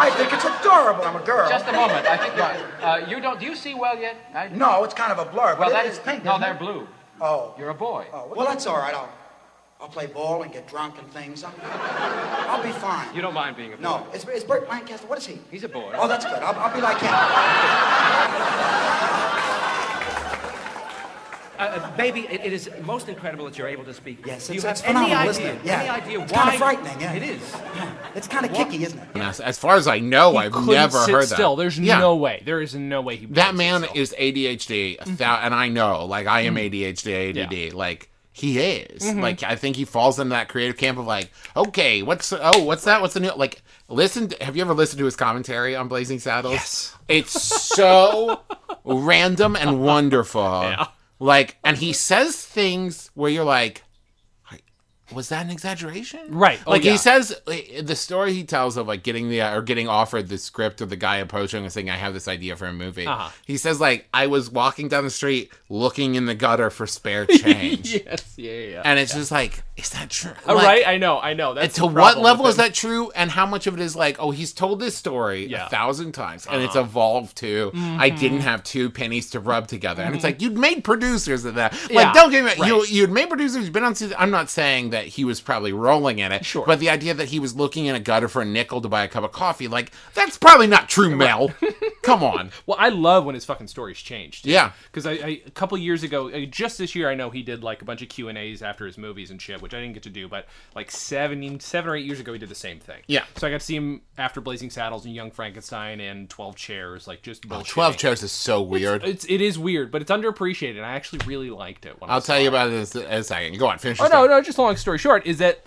I think it's adorable. I'm a girl. Just a moment. I think uh, you don't. Do you see well yet? I, No, it's kind of a blur. Well, that is pink. No, they're it? blue. Oh. You're a boy. oh. Well, that's all right. I'll, I'll play ball and get drunk and things. I'll, I'll be fine. You don't mind being a boy? No, it's, it's Burt Lancaster. What is he? He's a boy. Oh, that's good. I'll, I'll be like him. Uh, uh, baby, it, it is most incredible that you're able to speak. Yes, it's, you have it's any idea, isn't it? Yeah. Any idea it's why? kind of frightening, yeah. It is. Yeah. It's kind of kicky, isn't it? And as, as far as I know, I've never sit heard still. There's Yeah. no way. There is no way he. That man sit still. is ADHD, a thou- and I know, like I am ADHD, ADD, Yeah. like he is. Like I think he falls into that creative camp of like, okay, what's oh, what's that? What's the new? Like, listen. To, have you ever listened to his commentary on Blazing Saddles? Yes. It's so random and wonderful. Yeah. Like, and he says things where you're like. Was that an exaggeration? Right. Oh, Like yeah. he says, eh, the story he tells of like getting the or getting offered the script or the guy approaching and saying, "I have this idea for a movie." Uh-huh. He says like, "I was walking down the street looking in the gutter for spare change," yes. Yeah. Yeah. yeah. and it's just like is that true? Oh, Like, right? I know, I know. That's to what level is that true? And how much of it is like, oh, he's told this story Yeah. Uh-huh. a thousand times and it's evolved to, I Mm-hmm. didn't have two pennies to rub together. And it's like, you'd made producers of that. Like, Yeah, don't get me you, right. you'd made producers, you've been on season. I'm not saying that he was probably rolling in it, Sure. but the idea that he was looking in a gutter for a nickel to buy a cup of coffee, like, that's probably not true, Mel. Come on. Well, I love when his fucking stories changed. Yeah. Because I, I a couple years ago, just this year, I know he did like a bunch of Q and A's after his movies and shit, which I didn't get to do. But like seven, seven or eight years ago, he did the same thing. Yeah. So I got to see him after Blazing Saddles and Young Frankenstein and Twelve Chairs, like just oh, bullshit. 12 chairs is so weird. It's it is weird, but it's underappreciated. and I actually really liked it. I'll tell you about it in a second. Go on, finish Oh no, no. Just long story short is that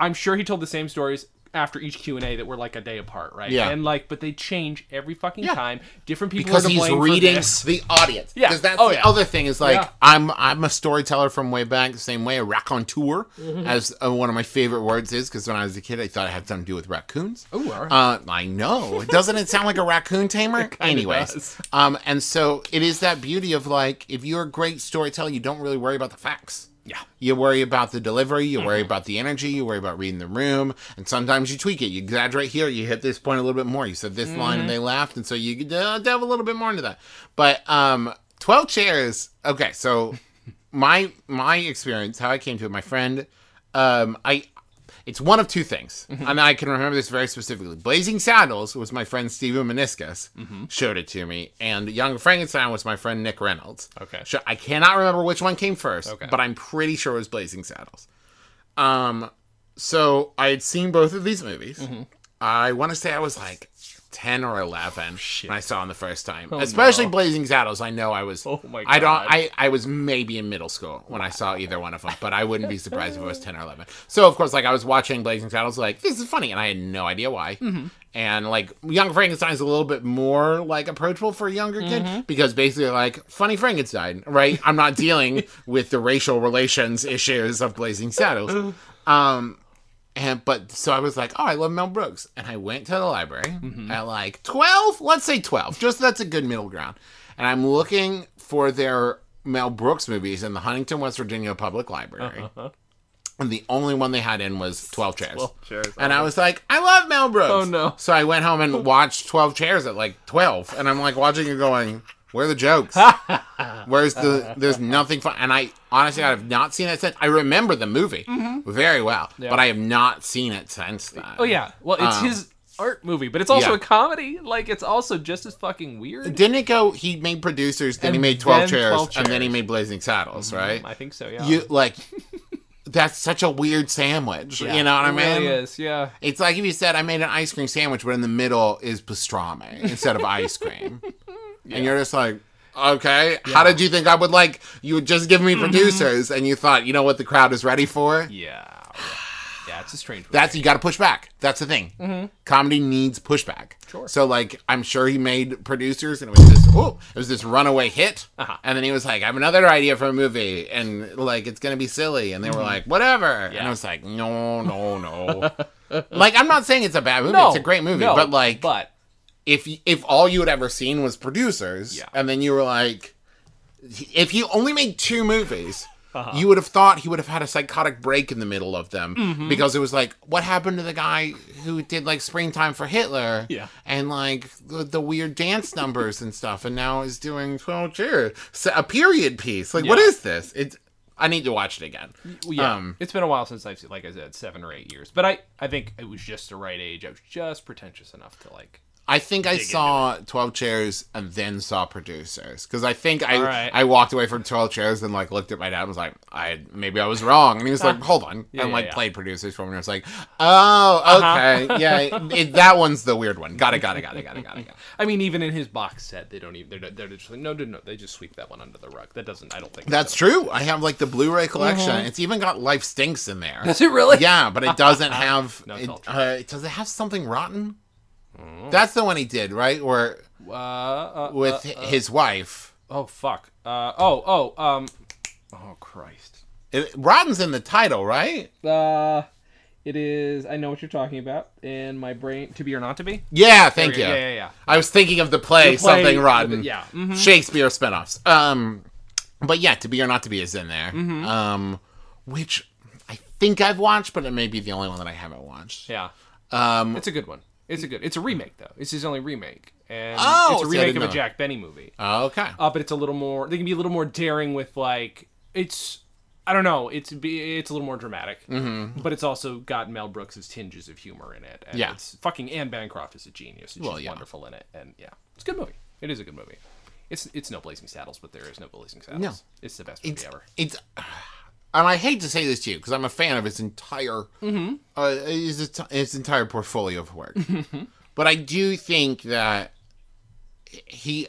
I'm sure he told the same stories after each Q and A that were like a day apart, right? Yeah. And like, but they change every fucking Yeah. time. Different people because he's reading the audience. Yeah. Because that's Oh, the yeah. other thing is like Yeah. I'm I'm a storyteller from way back the same way a raconteur Mm-hmm. as uh, one of my favorite words is because when I was a kid I thought it had something to do with raccoons. Right. Uh, I know. Doesn't it sound like a raccoon tamer? Anyways, does. um, and so it is that beauty of like if you're a great storyteller, you don't really worry about the facts. Yeah. You worry about the delivery, you Mm-hmm. worry about the energy, you worry about reading the room, and sometimes you tweak it. You exaggerate here, you hit this point a little bit more. You said this line Mm-hmm. and they laughed, and so you uh, delve a little bit more into that. But um, 12 chairs, okay, so my my experience, how I came to it, my friend, um, I it's one of two things, Mm-hmm. and I can remember this very specifically. Blazing Saddles was my friend Steven Meniscus Mm-hmm. showed it to me, and Young Frankenstein was my friend Nick Reynolds. Okay. So I cannot remember which one came first, Okay. but I'm pretty sure it was Blazing Saddles. Um, so I had seen both of these movies. Mm-hmm. I want to say I was like. 10 or 11 when I saw them the first time. Especially no. Blazing Saddles. I know I was Oh my god. I don't I I was maybe in middle school when I saw either one of them, but I wouldn't be surprised if it was 10 or 11. So, of course, like I was watching Blazing Saddles, like, this is funny, and I had no idea why. Mm-hmm. And like, Young Frankenstein is a little bit more like approachable for a younger Mm-hmm. because basically, like, funny Frankenstein, right? I'm not dealing with the racial relations issues of Blazing Saddles. Um, and but so I was like, oh, I love Mel Brooks, and I went to the library Mm-hmm. at like twelve. Let's say twelve, just that's a good middle ground. And I'm looking for their Mel Brooks movies in the Huntington, West Virginia Public Library. And the only one they had in was Twelve Chairs. 12 Chairs, And I was like, I love Mel Brooks. Oh, no. So I went home and watched Twelve Chairs at like twelve, and I'm like watching it going. Where are the jokes? Where's the? There's nothing fun. And I honestly, I have not seen it since. I remember the movie very well, but I have not seen it since then. Oh yeah. Well, it's his art movie, but it's also Um, yeah. a comedy. Like it's also just as fucking weird. Didn't it go? He made producers, then he And made Twelve then Chairs, 12 and then he made Blazing Saddles, right? I think so. Yeah. You like. That's such a weird sandwich. Yeah, you know what I mean? Really is. Yeah. It's like if you said I made an ice cream sandwich, but in the middle is pastrami instead of ice cream, and you're just like, okay, how did you think I would like? You would just give me mm-hmm. producers, and you thought, you know what the crowd is ready for? Yeah. Yeah. It's a strange. That's you got to push back. That's the thing. Mm-hmm. Comedy needs pushback. Sure. So like, I'm sure he made producers, and it was this. Oh, it was this runaway hit, Uh-huh. and then he was like, I have another idea for a movie, and like it's gonna be silly, and they were mm-hmm. like, whatever, and I was like, no, no, no. like I'm not saying it's a bad movie. no. it's a great movie, no, but like, but if if all you had ever seen was producers, Yeah. and then you were like, if you only made two movies. Uh-huh. You would have thought he would have had a psychotic break in the middle of them Mm-hmm. because it was like, what happened to the guy who did like Springtime for Hitler? Yeah. And like the, the weird dance numbers and stuff, and now is doing 12 chairs. So, a period piece. Like, what Yeah. is this? It's. I need to watch it again. Yeah, Um, it's been a while since I've seen, like I said, seven or eight years. But I, I think it was just the right age. I was just pretentious enough to like. I think I saw 12 chairs and then saw producers because I think I right. I walked away from 12 chairs and like looked at my dad and was like I maybe I was wrong and he was like hold on Yeah, and like yeah, yeah. played producers for me and I was like oh okay yeah it, that one's the weird one got it got it got it got it got it. I mean, even in his box set, they don't even. They're, they're just like, no, no, no. They just sweep that one under the rug. That doesn't. I don't think That's true I have like the Blu-ray collection it's even got Life Stinks in there Does it really? yeah but it doesn't have No, it, uh, does it have something rotten that's the one he did right where Uh, uh, with uh, uh, his wife oh fuck. Uh. Oh. Oh. Um. Oh Christ. it, Rotten's in the title right Uh. It is. I know what you're talking about. And my brain, to be or not to be. Yeah, thank you. Yeah, yeah, yeah. I was thinking of the play, The play, something rotten. yeah, mhm. Shakespeare spinoffs. Um, but yeah, to be or not to be is in there. Mm-hmm. Um, which I think I've watched, but it may be the only one that I haven't watched. Yeah. Um, it's a good one. It's a good. It's a remake though. It's his only remake, and Oh, it's a remake of a. Jack Benny movie. Oh, okay. Uh, but it's a little more. They can be a little more daring with like it's. I don't know. It's be it's a little more dramatic, mm-hmm. but it's also got Mel Brooks' tinges of humor in it. And Yeah. It's fucking Anne Bancroft is a genius. She's Well, yeah. wonderful in it, and yeah, it's a good movie. It is a good movie. It's it's no Blazing Saddles, but there is no Blazing Saddles. No. It's the best movie it's ever. it's and I hate to say this to you because I'm a fan of his entire Mm-hmm. uh, its, its entire portfolio of work, but I do think that he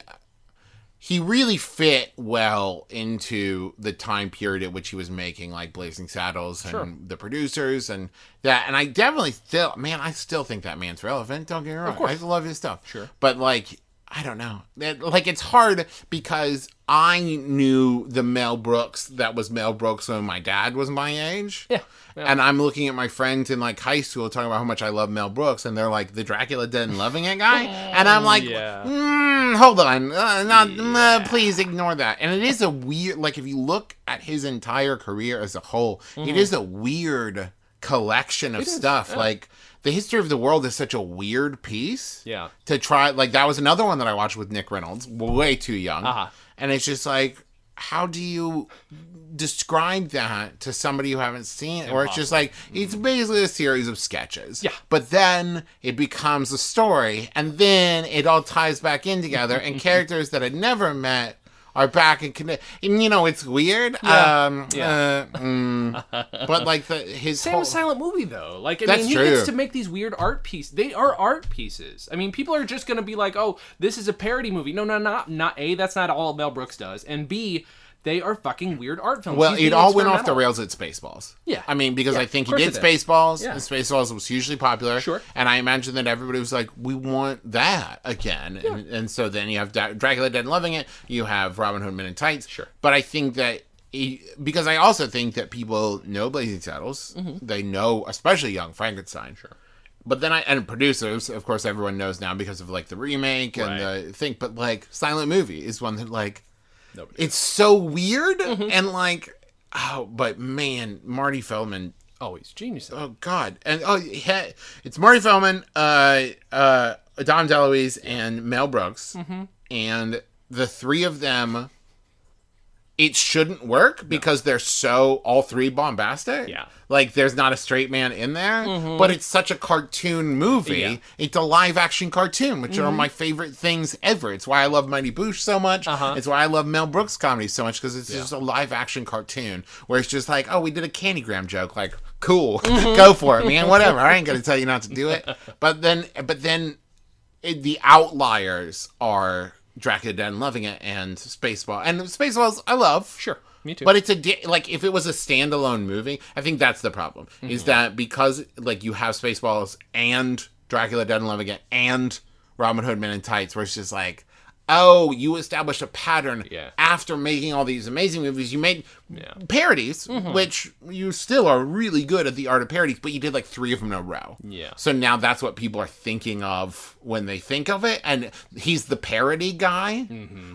he really fit well into the time period at which he was making like Blazing Saddles and Sure. the producers and that and I definitely still man I still think that man's relevant don't get me wrong I love his stuff Sure. but like I don't know That- like it's hard because I knew the Mel Brooks that was Mel Brooks when my dad was my age Yeah. Yeah. and I'm looking at my friends in like high school talking about how much I love Mel Brooks, and they're like the Dracula Dead and Loving It guy, and I'm like, Yeah. mm, hold on, uh, not, uh, please ignore that. And it is a weird, like if you look at his entire career as a whole, Mm-hmm. it is a weird collection of stuff. Like the history of the world is such a weird piece. Yeah. To try, like that was another one that I watched with Nick Reynolds, way too young, Uh-huh. and it's just like. How do you describe that to somebody who haven't seen it? Or it's just like it's basically a series of sketches. Yeah. But then it becomes a story, and then it all ties back in together, and characters that had never met are back and connect. And you know, it's weird. Yeah. Um, Yeah. uh, mm, but like the his Same whole, silent movie though. Like I That's mean, he true. gets to make these weird art pieces. They are art pieces. I mean, people are just gonna be like, "Oh, this is a parody movie." No, no, not not a. That's not all Mel Brooks does. And b, they are fucking weird art films. Well, He's it all went off the rails at Spaceballs. Yeah. I mean, because Yeah, I think he did. Spaceballs, Yeah. and Spaceballs was hugely popular. Sure. And I imagine that everybody was like, we want that again. And, and so then you have Dra- Dracula Dead and Loving It, you have Robin Hood Men in Tights. Sure. But I think that. Because I also think that people know Blazing Saddles, Mm-hmm. they know, especially Young Frankenstein. Sure. But then I and producers, of course, everyone knows now because of like the remake and Right. the thing. But like silent movie is one that like Nobody. it's so weird Mm-hmm. and like oh but man marty feldman oh, he's genius. oh god and oh yeah, it's marty feldman uh uh dom deluise and mel brooks Mm-hmm. and the three of them it shouldn't work because they're so all three bombastic. Yeah. Like there's not a straight man in there, mm-hmm. but it's such a cartoon movie. Yeah. It's a live action cartoon, which are mm-hmm. my favorite things ever. It's why I love Mighty Boosh so much. Uh-huh. It's why I love Mel Brooks comedy so much because it's just a live action cartoon where it's just like, oh, we did a candygram joke. Like, cool, mm-hmm. go for it, man. Whatever. I ain't gonna tell you not to do it. But then, but then it, the outliers are Dracula Dead and Loving It and Spaceball. And Spaceballs, I love. Sure, me too. But it's a like if it was a standalone movie, I think that's the problem. Is Mm-hmm. that because like you have Spaceballs and Dracula Dead and Loving It and Robin Hood Men in Tights, where it's just like, oh, you established a pattern Yeah. after making all these amazing movies. You made Yeah. Mm-hmm. parodies, which you still are really good at the art of parodies, but you did like three of them in a row. Yeah. So now that's what people are thinking of when they think of it, and he's the parody guy.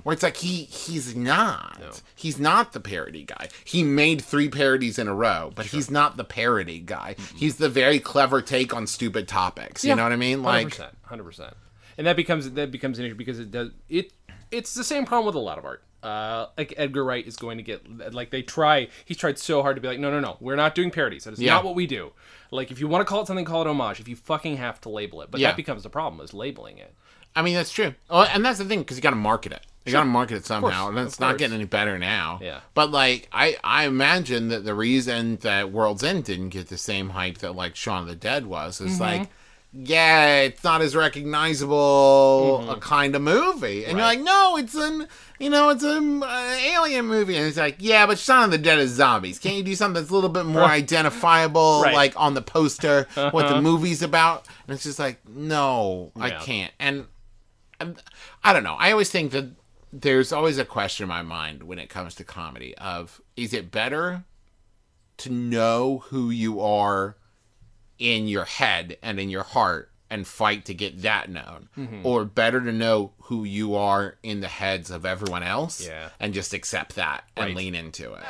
Where it's like he he's not. He's not the parody guy. He made three parodies in a row, but he's not the parody guy. He's the very clever take on stupid topics. You know what I mean? Like, hundred percent, hundred percent. And that becomes that becomes an issue because it does it. It's the same problem with a lot of art. Uh, like Edgar Wright is going to get like they try. He's tried so hard to be like, no, no, no, we're not doing parodies. That is Yeah. not what we do. Like if you want to call it something, call it homage. If you fucking have to label it, but Yeah. that becomes the problem is labeling it. I mean, that's true. Oh, and that's the thing because you got to market it. You got to market it somehow, and it's not getting any better now. Yeah. But like, I I imagine that the reason that World's End didn't get the same hype that like Shaun of the Dead was is Mm-hmm. like, yeah, it's not as recognizable Mm-hmm. a kind of movie, and you're like, no, it's an you know, it's an uh, alien movie, and it's like, yeah, but Shaun of the Dead is zombies. Can't you do something that's a little bit more identifiable, Right. Uh-huh. like on the poster, what the movie's about? And it's just like, no, I can't. And and I don't know. I always think that there's always a question in my mind when it comes to comedy of is it better to know who you are in your head and in your heart and fight to get that known, Mm-hmm. or better to know who you are in the heads of everyone else, Yeah. and just accept that and Right. lean into it.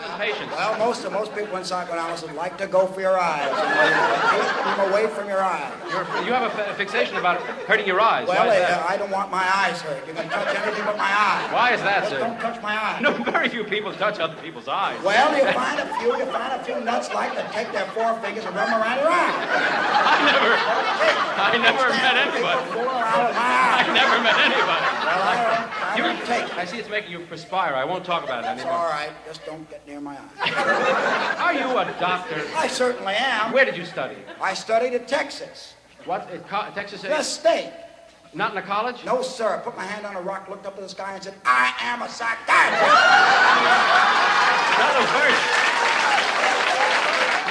Well, most of most people in psychoanalysis like to go for your eyes. You keep them away from your eyes. You're, you have a fixation about hurting your eyes. Well, Why is uh, that? I don't want my eyes hurt. You can touch anything but my eyes. Why is that, Just sir? don't touch my eyes. No, very few people touch other people's eyes. Well, you find a few, you find a few nuts like to take their forefingers and rub them around your eyes. I never, I never met anybody. Fool around with my I never met anybody. Well, I, I You, take I see it's making you perspire. I won't talk about it anymore. All right, Just don't get near my eyes. Are you a doctor? I certainly am. Where did you study? I studied at Texas. What? At Texas? The state. Not in a college? No, sir. I put my hand on a rock, looked up at the sky, and said, I am a psychiatrist. Other words,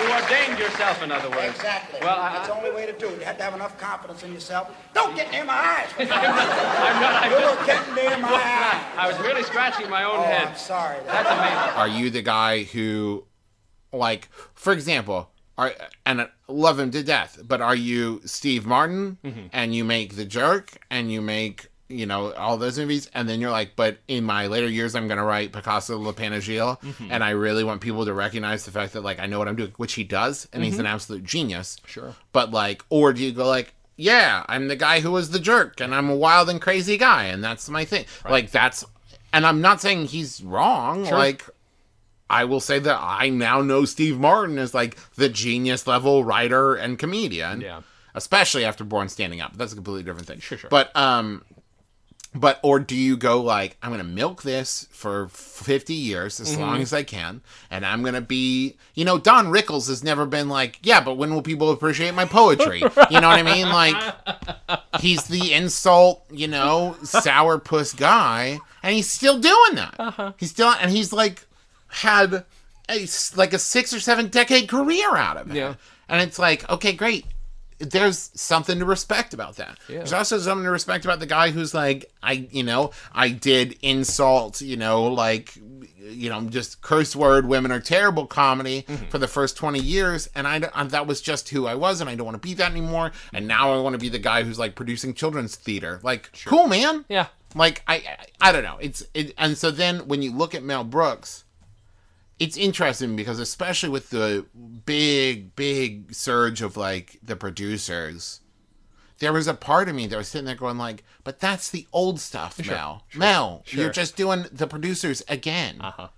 you ordained yourself, in other words. Exactly. Well, I, That's the only way to do it. You have to have enough confidence in yourself. Don't get near my eyes. I'm not. I'm You're just, getting near my eyes. I was really scratching my own Oh, head. I'm sorry. That's amazing. Are you the guy who, like, for example, are and love him to death, but are you Steve Martin Mm-hmm. and you make The Jerk and you make you know all those movies, and then you're like, but in my later years, I'm gonna write Picasso Lapin Agile, Mm-hmm. and I really want people to recognize the fact that like I know what I'm doing, which he does, and he's an absolute genius. Mm-hmm. Sure. But like, or do you go like? Yeah, I'm the guy who was the jerk, and I'm a wild and crazy guy, and that's my thing. Like that's, and I'm not saying he's wrong. sure. Like I will say that I now know Steve Martin as like the genius level writer and comedian. Yeah. Especially after Born Standing Up. That's a completely different thing. Sure, sure. But um but or do you go like I'm gonna milk this for 50 years as Mm-hmm. long as I can, and I'm gonna be, you know, Don Rickles has never been like, yeah, but when will people appreciate my poetry? You know what I mean? Like, he's the insult, you know, sourpuss guy, and he's still doing that. Uh-huh. He's still, and he's like had a, like a six or seven decade career out of it. Yeah. and it's like, okay, great. There's something to respect about that. There's also something to respect about the guy who's like, I, you know, I did insult, you know, like, you know, just curse word, women are terrible comedy Mm-hmm. for the first 20 years. And I, and that was just who I was. And I don't want to be that anymore. And now I want to be the guy who's like producing children's theater. Like, cool, man. Yeah. Like, I, I, I don't know. It's, it, and so then when you look at Mel Brooks, it's interesting because especially with the big big surge of like the producers there was a part of me that was sitting there going like but that's the old stuff mel mel you're just doing the producers again uh-huh.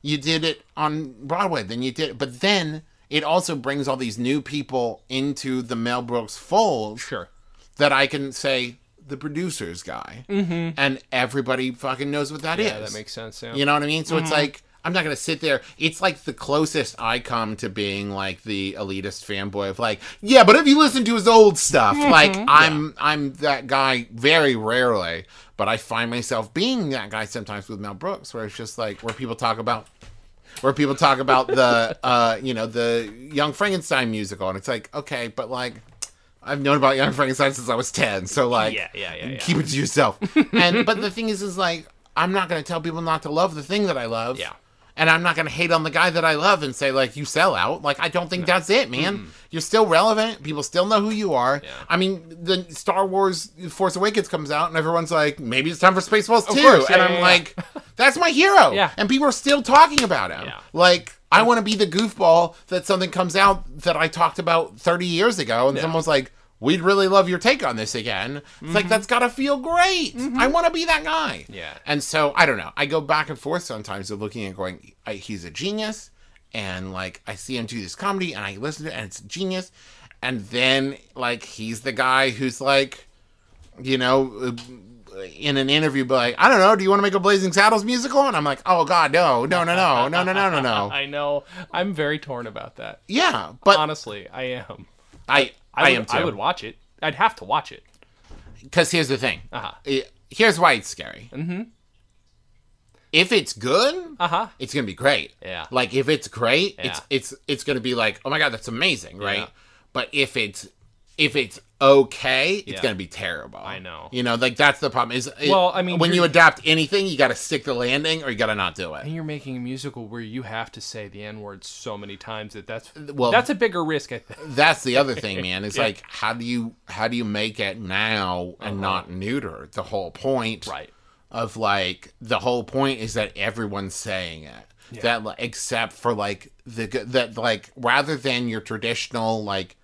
you did it on broadway then you did it but then it also brings all these new people into the mel brooks fold Sure. that i can say the producers guy mm-hmm. and everybody fucking knows what that is. Yeah, that makes sense. Yeah. You know what I mean? So it's like I'm not gonna sit there. It's like the closest I come to being like the elitist fanboy of like, yeah, but if you listen to his old stuff, like I'm I'm that guy very rarely, but I find myself being that guy sometimes with Mel Brooks, where it's just like where people talk about where people talk about the uh you know the Young Frankenstein musical, and it's like okay, but like. I've known about Young Frankenstein since I was ten, so like, Yeah, yeah, yeah, yeah. keep it to yourself. and but the thing is, is like, I'm not gonna tell people not to love the thing that I love. Yeah. And I'm not gonna hate on the guy that I love and say like you sell out. Like I don't think that's it, man. Mm-hmm. You're still relevant. People still know who you are. Yeah. I mean, the Star Wars Force Awakens comes out and everyone's like, maybe it's time for Spaceballs too. yeah, and I'm yeah, like, that's my hero. Yeah. And people are still talking about him. Yeah. Like. I want to be the goofball that something comes out that I talked about 30 years ago, and someone's like, "We'd really love your take on this again." It's like that's gotta feel great. I want to be that guy. Mm-hmm. Yeah. And so I don't know. I go back and forth sometimes of looking and going, I, he's a genius, and like I see him do this comedy, and I listen to it, and it's genius. And then like he's the guy who's like, you know. uh, In an interview, be like, I don't know. Do you want to make a Blazing Saddles musical? And I'm like, Oh God, no, no, no, no, no, no, no, no, no. I know. I'm very torn about that. Yeah, but Honestly, I am. I, I, I, would, am too. I would watch it. I'd have to watch it. Because here's the thing. Uh-huh. I- Here's why it's scary. Mm-hmm. If it's good, Uh huh. it's gonna be great. Yeah. Like if it's great, it's Yeah. it's it's gonna be like, oh my god, that's amazing, right? Yeah. But if it's if it's okay, it's Yeah. gonna be terrible. I know. You know, like that's the problem. Is it- Well, I mean, when you're- adapt anything, you got to stick the landing, or you got to not do it. And you're making a musical where you have to say the N word so many times that that's Well- that's a bigger risk, I think. That's the other thing, man. It's Yeah. like how do you how do you make it now and uh-huh. not neuter? The whole point, Right. Of like the whole point is that everyone's saying it. That like, except for like the that like rather than your traditional like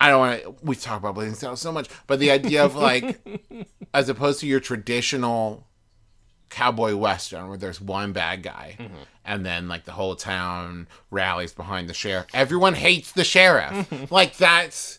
I don't want to. We talk about Blazing Saddles so much, but the idea of like, as opposed to your traditional cowboy western where there's one bad guy mm-hmm. and then like the whole town rallies behind the sheriff. Everyone hates the sheriff. like that's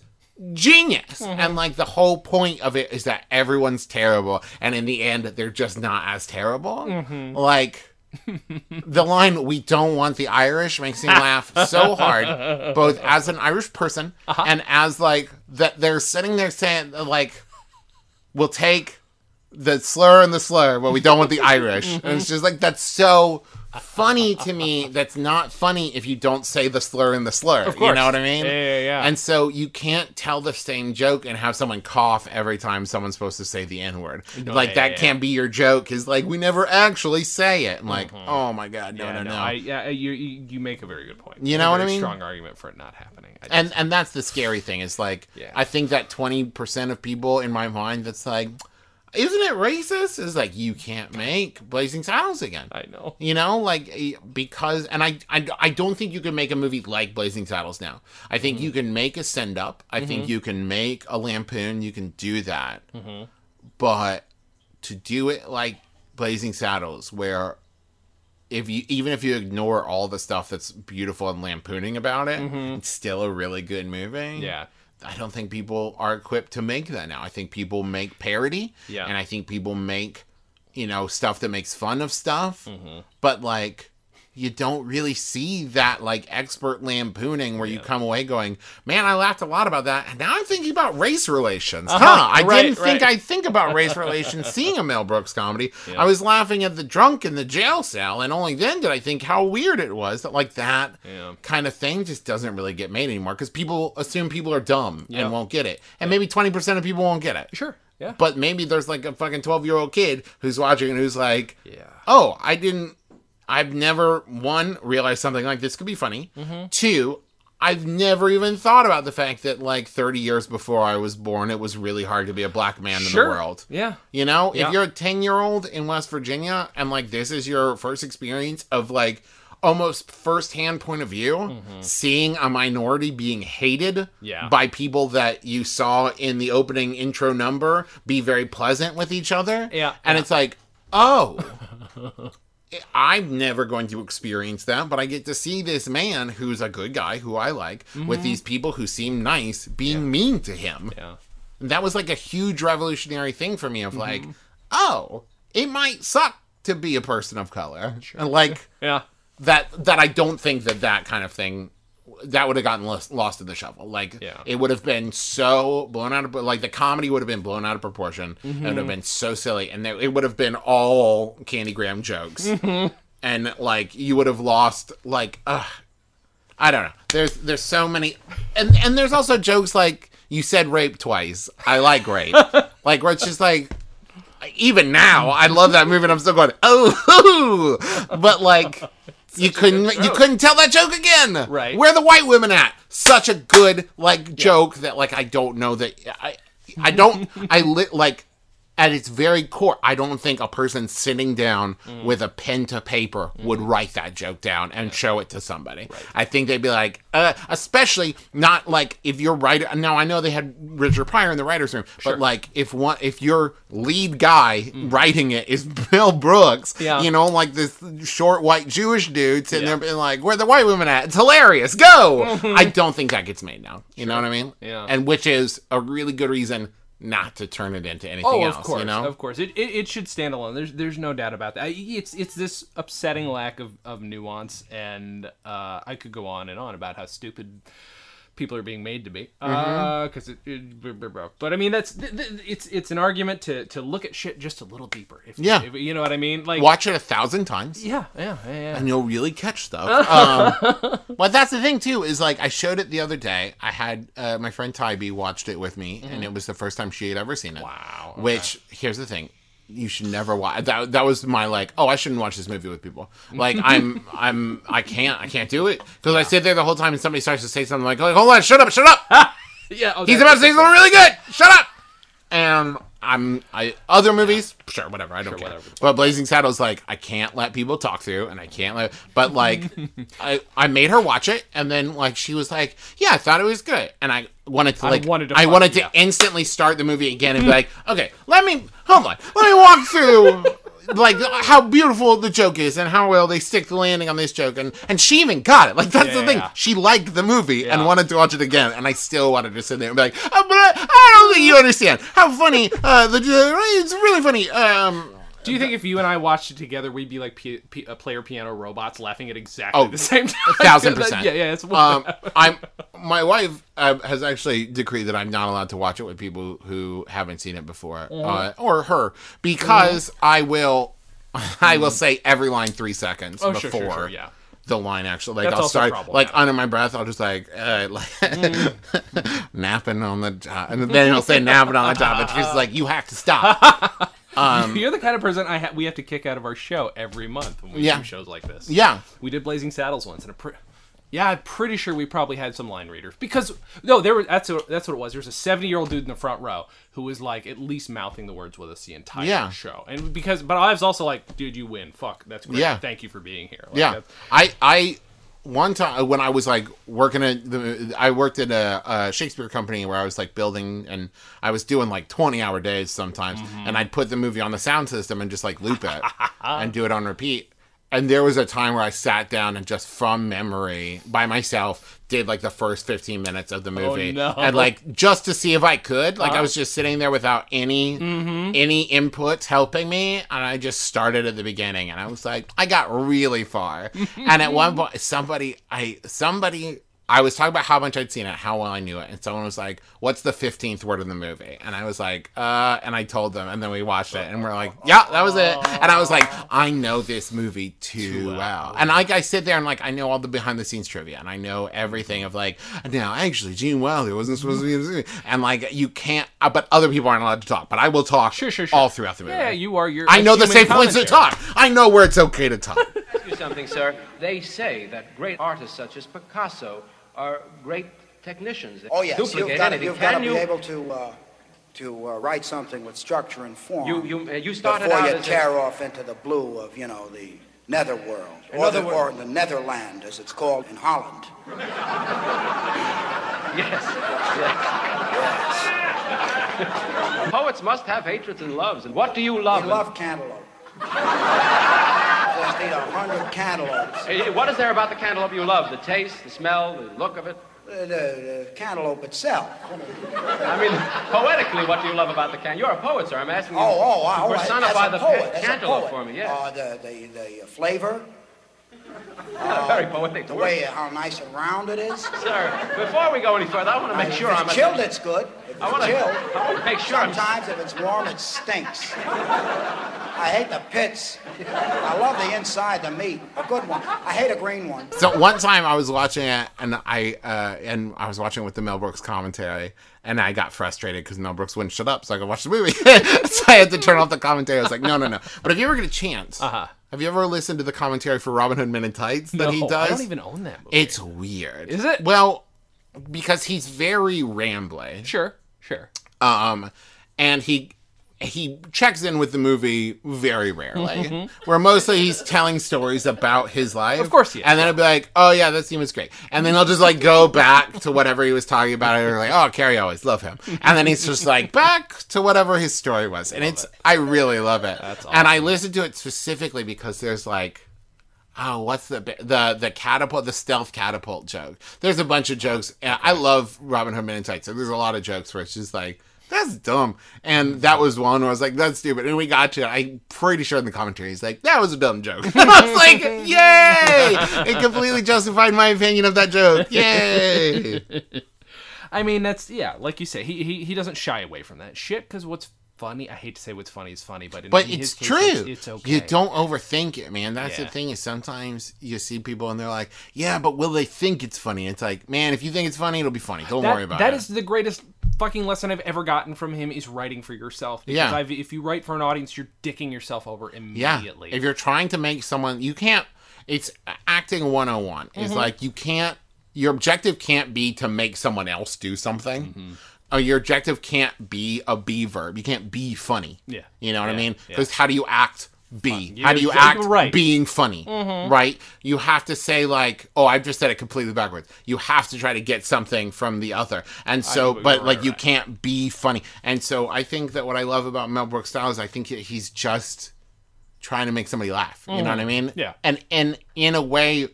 genius. Mm-hmm. And like the whole point of it is that everyone's terrible and in the end they're just not as terrible. Mm-hmm. Like the line "We don't want the Irish" makes me laugh so hard, both as an Irish person uh-huh. and as like that they're sitting there saying like, "We'll take the slur and the slur, but we don't want the Irish." And it's just like that's so funny to me. That's not funny if you don't say the slur in the slur. Of You know what I mean? Yeah, yeah, yeah. And so you can't tell the same joke and have someone cough every time someone's supposed to say the N word. like yeah, that yeah, can't be your joke. Is like we never actually say it. And like, mm-hmm. oh my god, no, yeah, no, no. I, yeah, uh, you, you you make a very good point. You know what I mean? Strong argument for it not happening. And and that's the scary thing is like Yeah. I think that twenty percent of people in my mind that's like, isn't it racist? Is like you can't make Blazing Saddles again. I know. You know, like eh, because, and I, I, I don't think you can make a movie like Blazing Saddles now. I think Mm-hmm. you can make a send up. I think you can make a lampoon. You can do that, Mm-hmm. but to do it like Blazing Saddles, where if you even if you ignore all the stuff that's beautiful and lampooning about it, it's still a really good movie. Mm-hmm. Yeah. I don't think people are equipped to make that now. I think people make parody, Yeah. and I think people make, you know, stuff that makes fun of stuff. Mm-hmm. But like, you don't really see that like expert lampooning where you come away going, "Man, I laughed a lot about that." And now I'm thinking about race relations. Huh? I Uh-huh. Right, didn't think. I'd think about race relations seeing a Mel Brooks comedy. I was laughing at the drunk in the jail cell, and only then did I think how weird it was that like that Yeah. kind of thing just doesn't really get made anymore because people assume people are dumb Yeah. and won't get it, and maybe twenty percent of people won't get it. Sure. Yeah. But maybe there's like a fucking twelve year old kid who's watching and who's like, Yeah. oh, I didn't. I've never one realized something like this could be funny. Mm-hmm. Two, I've never even thought about the fact that like 30 years before I was born, it was really hard to be a black man in the world. Yeah. You know, Yeah. if you're a 10 year old in West Virginia and like this is your first experience of like almost firsthand point of view, seeing a minority being hated Mm-hmm. Yeah. by people that you saw in the opening intro number be very pleasant with each other. Yeah, And yeah. it's like, oh. I'm never going to experience that, but I get to see this man who's a good guy who I like with these people who seem nice being mean to him. Mm-hmm. Yeah. And that was like a huge revolutionary thing for me of like, Mm-hmm. oh, it might suck to be a person of color. And like Yeah. that that I don't think that that kind of thing that would have gotten lost, lost in the shuffle. Like Yeah. it would have been so blown out of like the comedy would have been blown out of proportion. and It would have mm-hmm. been so silly and there, it would have been all Candygram jokes. Mm-hmm. And like you would have lost like ugh, I don't know. There's there's so many and and there's also jokes like you said rape twice. I like rape. like where it's just like even now, I love that movie and I'm still going, oh but like you couldn't you couldn't tell that joke again. Right. Where are the white women at? Such a good like joke that like I don't know that I I don't I lit like at its very core, I don't think a person sitting down Mm. with a pen to paper would write that joke down and show it to somebody. I think they'd be like, uh, especially not like if you're writer. Now I know they had Richard Pryor in the writers' room, but like if one if your lead guy writing it is Bill Brooks, Mm. Yeah. you know, like this short white Jewish dude sitting Yeah. there being like, "Where the white women at? It's hilarious. Go!" I don't think that gets made now. You know what I mean? Yeah. And which is a really good reason not to turn it into anything Oh, else. of course, you know? of course. It, it it should stand alone. There's there's no doubt about that. It's it's this upsetting lack of, of nuance, and uh, I could go on and on about how stupid people are being made to be. Mm-hmm. Because it, it- but I mean that's th- th- it's it's an argument to to look at shit just a little deeper. If, Yeah. if- you know what I mean. Like Watch it a thousand times. Yeah, yeah, yeah. yeah. and you'll really catch stuff. um, but that's the thing too is like I showed it the other day. I had uh, my friend Tybee watched it with me, and it was the first time she had ever seen it. Wow, okay. Which here's the thing. You should never watch that. That was my like. Oh, I shouldn't watch this movie with people. Like I'm, I'm, I can't, I can't do it because I sit there the whole time and somebody starts to say something like, like, "Hold on, shut up, shut up." yeah, oh, He's about to say something really good. Shut up. And I'm I other movies, sure, whatever. I don't care. whatever. But Blazing Saddles, like, I can't let people talk through, and I can't let. But like, I I made her watch it, and then like she was like, "Yeah, I thought it was good," and I wanted to I like wanted to I wanted to yeah. instantly start the movie again and be like, "Okay, let me hold on, let me walk through." Like how beautiful the joke is, and how well they stick the landing on this joke, and and she even got it. Like that's Yeah, the thing. yeah. She liked the movie and wanted to watch it again, and I still wanted to sit there and be like, oh, but I, I don't think you understand how funny. Uh, the it's really funny. Um, Do you think if you and I watched it together, we'd be like p- p- uh, player piano robots laughing at exactly Oh, the same time? a thousand percent. yeah, yeah. It's um, I'm my wife uh, has actually decreed that I'm not allowed to watch it with people who haven't seen it before, Mm-hmm. uh, or her, because I will, I will say every line three seconds. Oh, before. sure, sure, yeah. The line actually, like That's I'll start like under my breath. I'll just like, uh, like Mm. napping on the job, and then he'll say napping on the job, and she's like, "You have to stop." Um, You're the kind of person I ha- we have to kick out of our show every month when we Yeah. do shows like this. Yeah. we did Blazing Saddles once, and a pre- yeah, I'm pretty sure we probably had some line readers because no, there was that's what, that's what it was. There was a 70 year old dude in the front row who was like at least mouthing the words with us the entire Yeah. show, and because but I was also like, dude, you win, fuck, that's great, Yeah. thank you for being here. Like, yeah i i one time when i was like working at the i worked at a, a shakespeare company where i was like building and i was doing like 20 hour days sometimes Mm-hmm. and i'd put the movie on the sound system and just like loop it and do it on repeat and there was a time where i sat down and just from memory by myself did like the first 15 minutes of the movie Oh, no. Uh-huh. and like just to see if i could like i was just sitting there without any Mm-hmm. any inputs helping me and i just started at the beginning and i was like i got really far and at one point somebody i somebody I was talking about how much I'd seen it, how well I knew it, and someone was like, "What's the fifteenth word in the movie?" And I was like, "Uh," and I told them, and then we watched it, and we're like, "Yeah, that was it." And I was like, "I know this movie too well," and like I sit there and like I know all the behind the scenes trivia, and I know everything of like, now actually Gene Wilder wasn't supposed to be, in this movie." and like you can't, uh, but other people aren't allowed to talk, but I will talk Sure, sure, sure. all throughout the movie. yeah, you are your. I know the safe points to talk. I know where it's okay to talk. ask you something, sir. They say that great artists such as Picasso are great technicians. They Oh yes, duplicate you've got anything. you've got to Can be you, able to uh, to uh, write something with structure and form. You you uh, you started before out you tear a, off into the blue of you know the netherworld, or the, or the Netherland as it's called in Holland. yes. Yes, Poets must have hatreds and loves. And what do you love? we love cantaloupe. Just a hundred cantaloupes. What is there about the cantaloupe you love? The taste, the smell, the look of it? The, the, the cantaloupe itself. I mean, poetically, what do you love about the can? You're a poet, sir. I'm asking you Oh, oh, oh, to personify the poet, cantaloupe for me. Yes. Uh, the, the, the flavor, Very poetic. the way how nice and round it is. Sir, before we go any further, I want to make if sure it's I'm chilled, it's good. If it's I want to. chilled, I want to make sure I'm. sometimes if it's warm, it stinks. I hate the pits. I love the inside, the meat. A good one. I hate a green one. So one time I was watching it and I uh, and I was watching it with the Mel Brooks commentary and I got frustrated because Mel Brooks wouldn't shut up so I could watch the movie. so I had to turn off the commentary. I was like, no, no, no. But if you ever get a chance, Uh-huh. Have you ever listened to the commentary for Robin Hood Men in Tights that No, he does? I don't even own that movie. It's weird. Is it? Well, because he's very rambly. sure, sure. Um, and he he checks in with the movie very rarely, where mostly he's telling stories about his life. Mm-hmm. Of course is, And then I'll be like, oh yeah, that scene was great. And then he'll just like go back to whatever he was talking about, and you're like, oh, Cary Elwes love him. And then he's just like back to whatever his story was, and it's I really love it. That's And I listen to it specifically because there's like. Oh, what's the the the catapult the stealth catapult joke? There's a bunch of jokes. and I love Robin Hood Men in Tights. So there's a lot of jokes where it's just like that's dumb. And that was one where I was like, that's stupid. And we got to it. I'm pretty sure in the commentary, he's like, that was a dumb joke. I was like, yay! It completely justified my opinion of that joke. Yay! I mean, that's yeah, like you say, he he, he doesn't shy away from that shit because what's funny. I hate to say what's funny is funny, but in, But in it's his case, true. It's, it's okay. You don't overthink it, man. That's Yeah. the thing. Is sometimes you see people and they're like, "Yeah, but will they think it's funny?" It's like, man, if you think it's funny, it'll be funny. Don't That- worry about that it. is the greatest fucking lesson I've ever gotten from him is writing for yourself. Because Yeah. I've, if you write for an audience, you're dicking yourself over immediately. yeah. If you're trying to make someone, you can't. It's acting 101. Mm-hmm. It's like you can't. Your objective can't be to make someone else do something. Mm-hmm. Or your objective can't be a be verb. You can't be funny. Yeah. You know what I Yeah. mean? Yeah. Because how do you act be? How do you act right. Mm-hmm. being funny? Right? You have to say like, oh, I've just said it completely backwards. You have to try to get something from the other. And so, right, but right, like you can't be funny. And so I think that what I love about Mel Brooks style is I think he's just trying to make somebody laugh. You know what I mean? Mm-hmm. Yeah. And and in a way,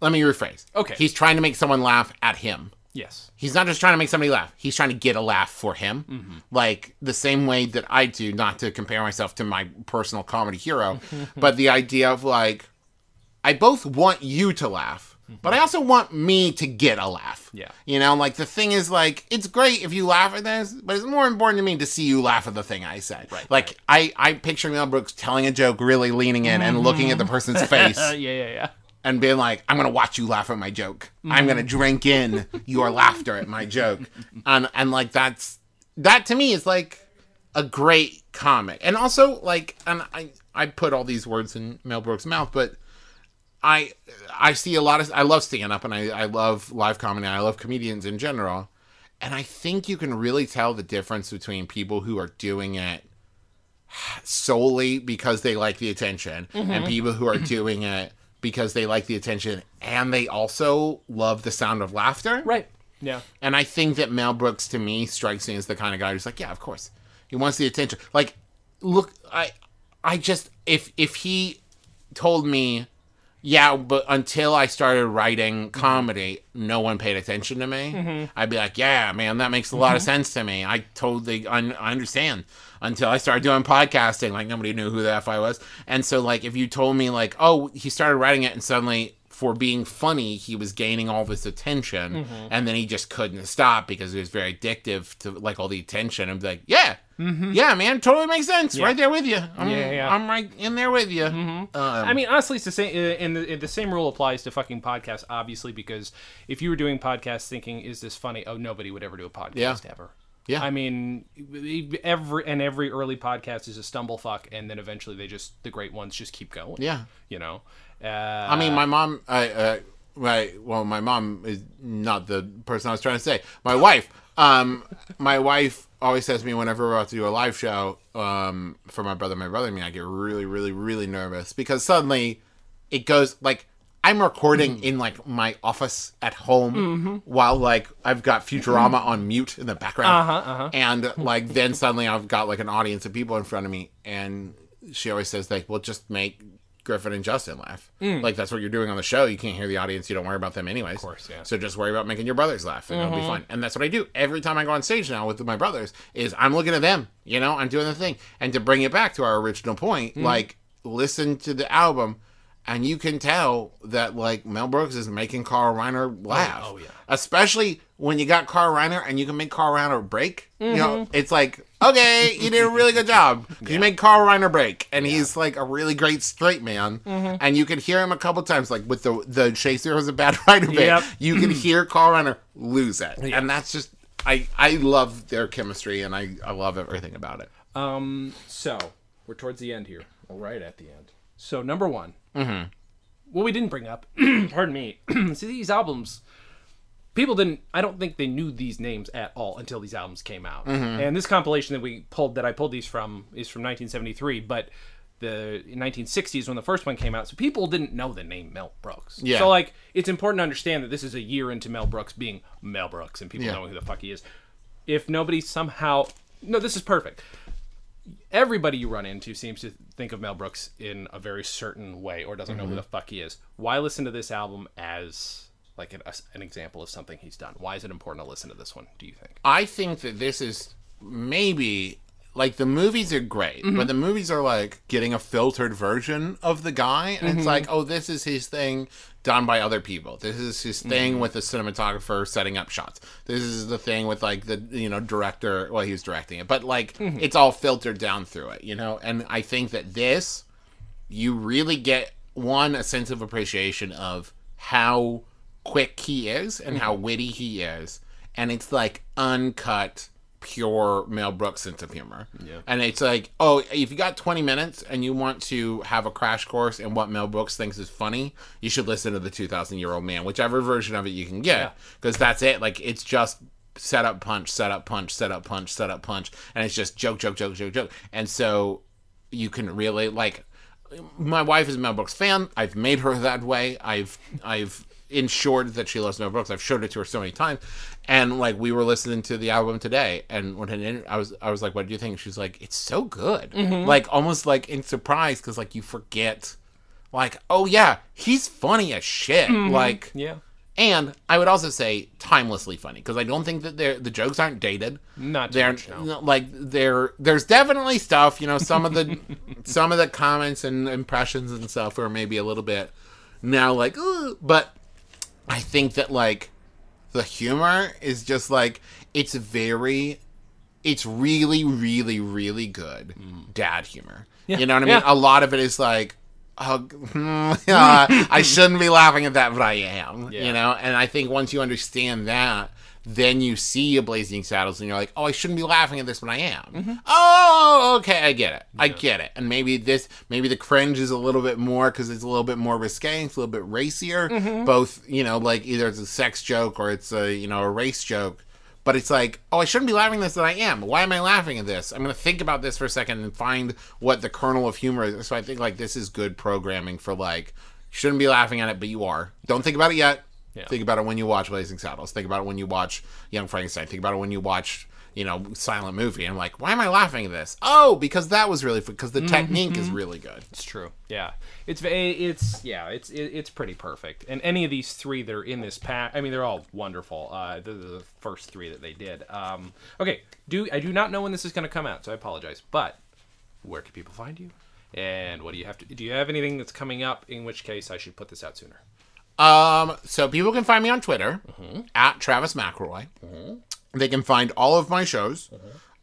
let me rephrase. Okay. He's trying to make someone laugh at him. Yes. He's not just trying to make somebody laugh. He's trying to get a laugh for him. Mm-hmm. Like the same way that I do, not to compare myself to my personal comedy hero, but the idea of like, I both want you to laugh, but I also want me to get a laugh. Mm-hmm. Yeah. You know, like the thing is like, it's great if you laugh at this, but it's more important to me to see you laugh at the thing I said. Right, Like I, I picture Mel Brooks telling a joke, really leaning in and looking at the person's face yeah, yeah, yeah. And being like, I'm gonna watch you laugh at my joke. I'm gonna mm-hmm. drink in your laughter at my joke. And and like that's that to me is like a great comic. And also like and I I put all these words in Mel Brooks' mouth, but I I see a lot of I love stand up and I, I love live comedy, I love comedians in general. And I think you can really tell the difference between people who are doing it solely because they like the attention mm-hmm. and people who are doing it because they like the attention and they also love the sound of laughter. Right. Yeah. And I think that Mel Brooks to me strikes me as the kind of guy who's like, yeah, of course. He wants the attention. Like look, I I just if if he told me yeah, but until I started writing comedy, no one paid attention to me. Mm-hmm. I'd be like, yeah, man, that makes a lot of mm-hmm. sense to me. I totally un- I understand. Until I started doing podcasting, like nobody knew who the F I was. And so, like, if you told me, like, oh, he started writing it and suddenly for being funny, he was gaining all this attention mm-hmm. and then he just couldn't stop because it was very addictive to, like, all the attention. And be like, yeah, mm-hmm. yeah, man, totally makes sense. Right there with you. I'm, Yeah, yeah. I'm right in there with you. Mm-hmm. Um, I mean, honestly, it's the same. uh, And the, the same rule applies to fucking podcasts, obviously, because if you were doing podcasts thinking, "Is this funny?" Oh, nobody would ever do a podcast Yeah. ever. Yeah. I mean, every and every early podcast is a stumble fuck, and then eventually they just the great ones just keep going. Yeah. You know. Uh, I mean, my mom. I, uh, my well, my mom is not the person I was trying to say. My wife. Um, my wife always says to me whenever we're about to do a live show um, for my brother, my brother, and me, I get really, really, really nervous because suddenly it goes like I'm recording in like my office at home while like I've got Futurama on mute in the background, uh-huh, and like then suddenly I've got like an audience of people in front of me, and she always says like, "Well, just make Griffin and Justin laugh. Hmm. Like that's what you're doing on the show. You can't hear the audience. You don't worry about them anyways. Of course, yeah. So just worry about making your brothers laugh, and it'll be mm-hmm. fun. And that's what I do every time I go on stage now with my brothers. Is I'm looking at them. You know, I'm doing the thing. And to bring it back to our original point, mm-hmm. like listen to the album. And you can tell that like Mel Brooks is making Carl Reiner oh, laugh. oh, yeah. Especially when you got Carl Reiner and you can make Carl Reiner break. You know, mm-hmm. it's like, okay, you did a really good job. 'Cause You made Carl Reiner break. And he's like a really great straight man. And you can hear him a couple times, like with the the Shakespeare was a bad writer bit. Yep. You can hear Carl Reiner lose it. And that's just I I love their chemistry and I, I love everything about it. Um, so we're towards the end here. Well, right at the end. So number one, mm-hmm. what we didn't bring up, pardon me, see these albums. People didn't. I don't think they knew these names at all until these albums came out. Mm-hmm. And this compilation that we pulled, that I pulled these from, is from 1973. But the 1960s when the first one came out, so people didn't know the name Mel Brooks. Yeah. So like, it's important to understand that this is a year into Mel Brooks being Mel Brooks and people Yeah. knowing who the fuck he is. If nobody somehow, no, this is perfect everybody you run into seems to think of Mel Brooks in a very certain way or doesn't know who mm-hmm. the fuck he is. Why listen to this album as like an, an example of something he's done? Why is it important to listen to this one, do you think? I think that this is maybe like the movies are great, Mm-hmm. but the movies are like getting a filtered version of the guy, and Mm-hmm. it's like, oh, this is his thing done by other people. This is his thing Mm-hmm. with the cinematographer setting up shots. This is the thing with like the you know director. Well, he was directing it, but like Mm-hmm. it's all filtered down through it, you know. And I think that this, you really get one a sense of appreciation of how quick he is and how Mm-hmm. witty he is, and it's like uncut pure Mel Brooks sense of humor. Yeah. And it's like, oh, if you got 20 minutes and you want to have a crash course in what Mel Brooks thinks is funny, you should listen to the 2000 Year Old Man, whichever version of it you can get, because that's it. Like it's just set up punch, set up punch, set up punch, set up punch, and it's just joke, joke, joke, joke, joke. And so you can really like my wife is a Mel Brooks fan. I've made her that way. I've I've ensured that she loves Mel Brooks. I've showed it to her so many times. And like we were listening to the album today, and when I was I was like, "What do you think?" She's like, "It's so good." Mm-hmm. Like almost like in surprise because like you forget, like, oh yeah, he's funny as shit. Mm-hmm. Like Yeah. and I would also say timelessly funny because I don't think that they're, the jokes aren't dated. Not they're much, no. no, like they're there's definitely stuff you know some of the some of the comments and impressions and stuff are maybe a little bit now like but I think that like the humor is just like it's very it's really really really good dad humor. you know what I mean? Mm. yeah. A lot of it is like oh, uh, I shouldn't be laughing at that, but I am. Yeah. You know, and I think once you understand that, then you see a Blazing Saddles, and you're like, oh, I shouldn't be laughing at this, but I am. Mm-hmm. Oh, okay, I get it. I get it. And maybe this, maybe the cringe is a little bit more because it's a little bit more risque, it's a little bit racier. Mm-hmm. Both, you know, like either it's a sex joke or it's a, you know, a race joke. But it's like, oh, I shouldn't be laughing at this, but I am. Why am I laughing at this? I'm going to think about this for a second and find what the kernel of humor is. So I think like this is good programming for like, shouldn't be laughing at it, but you are. Don't think about it yet. Yeah. Think about it when you watch Blazing Saddles. Think about it when you watch Young Frankenstein. Think about it when you watch, you know, Silent Movie. I'm like, why am I laughing at this? Oh, because that was really because the technique is really good. It's true. Yeah, it's it's yeah, it's it, it's pretty perfect. And any of these three that are in this pack, I mean, they're all wonderful. Uh, the, the first three that they did. Um, okay, do I do not know when this is going to come out, so I apologize. But where can people find you? And what do you have to? Do you have anything that's coming up? In which case, I should put this out sooner. Um, so people can find me on Twitter at Travis McElroy. They can find all of my shows.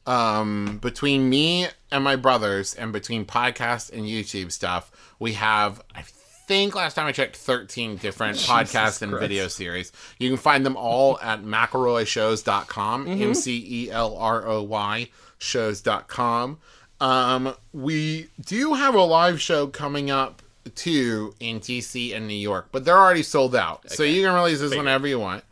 Um, between me and my brothers, and between podcast and YouTube stuff, we have I think last time I checked, thirteen different podcasts and Christ. video series. You can find them all at McElroyShows.com. M C E L R O Y shows.com. Um, we do have a live show coming up too in DC and New York, but they're already sold out. So you can release this whenever you want.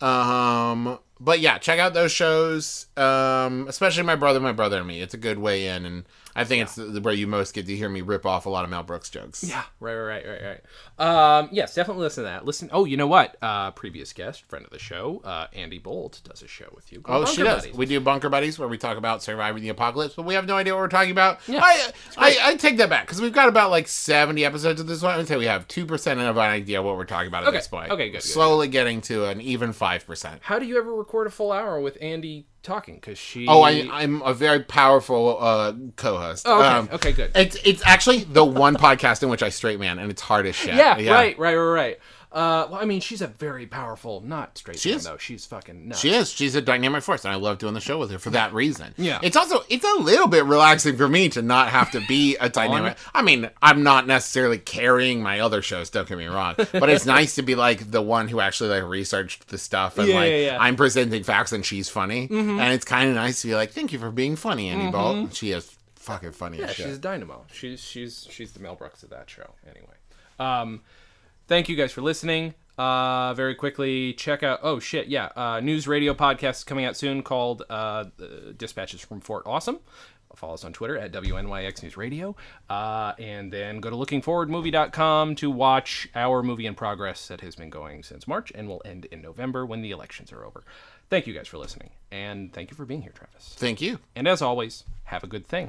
Um, but yeah, check out those shows. Um, especially my brother, my brother and me. It's a good way in, and I think it's the, where you most get to hear me rip off a lot of Mel Brooks jokes. Yeah, right, right, right, right, right. Um, yes, definitely listen to that. Listen. Oh, you know what? Uh, previous guest, friend of the show, uh, Andie Bolt does a show with you. Oh, she does. Buddies. We do Bunker Buddies where we talk about surviving the apocalypse, but we have no idea what we're talking about. Yeah, I, I, I take that back because we've got about like 70 episodes of this one. I would say we have 2% of an idea what we're talking about at Okay, this point. okay, good, good, Slowly getting to an even 5%. How do you ever record a full hour with Andy talking? Because she. Oh, I, I'm a very powerful uh, co-host. Oh, okay, Um, okay, good. It's it's actually the one podcast in which I straight man, and it's hard as shit. yeah, right, right, right, right. Uh, well, I mean, she's a very powerful, not straight She man is. though. She's fucking nuts. She is. She's a dynamic force, and I love doing the show with her for that reason. Yeah. It's also it's a little bit relaxing for me to not have to be a dynamic. I mean, I'm not necessarily carrying my other shows. Don't get me wrong, but it's nice to be like the one who actually like researched the stuff and Yeah, like yeah, yeah. I'm presenting facts and she's funny, and it's kind of nice to be like, thank you for being funny, Andie Bolt. She is fucking funny Yeah, as she's dynamo. She's she's she's the Mel Brooks of that show. Anyway, um, thank you guys for listening. Uh, very quickly, check out. Oh shit, yeah. Uh, news radio podcast is coming out soon called uh, uh, Dispatches from Fort Awesome. Follow us on Twitter at WNYX News Radio. Uh, and then go to lookingforwardmovie.com to watch our movie in progress that has been going since March and will end in November when the elections are over. Thank you guys for listening. And thank you for being here, Travis. Thank you. And as always, have a good thing.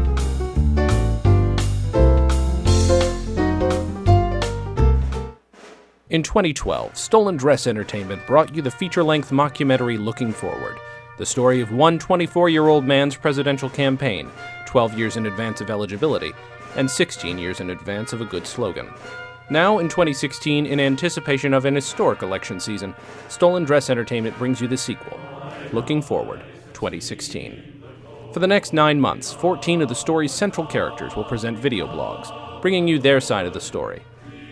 In 2012, Stolen Dress Entertainment brought you the feature length mockumentary Looking Forward, the story of one 24 year old man's presidential campaign, 12 years in advance of eligibility, and 16 years in advance of a good slogan. Now, in 2016, in anticipation of an historic election season, Stolen Dress Entertainment brings you the sequel, Looking Forward 2016. For the next nine months, 14 of the story's central characters will present video blogs, bringing you their side of the story.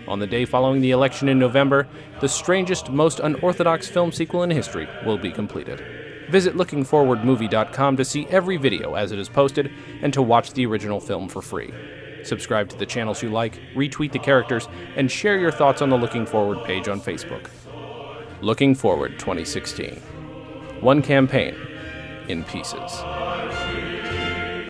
On the day following the election in November, the strangest, most unorthodox film sequel in history will be completed. Visit lookingforwardmovie.com to see every video as it is posted and to watch the original film for free. Subscribe to the channels you like, retweet the characters, and share your thoughts on the Looking Forward page on Facebook. Looking Forward 2016. One campaign in pieces.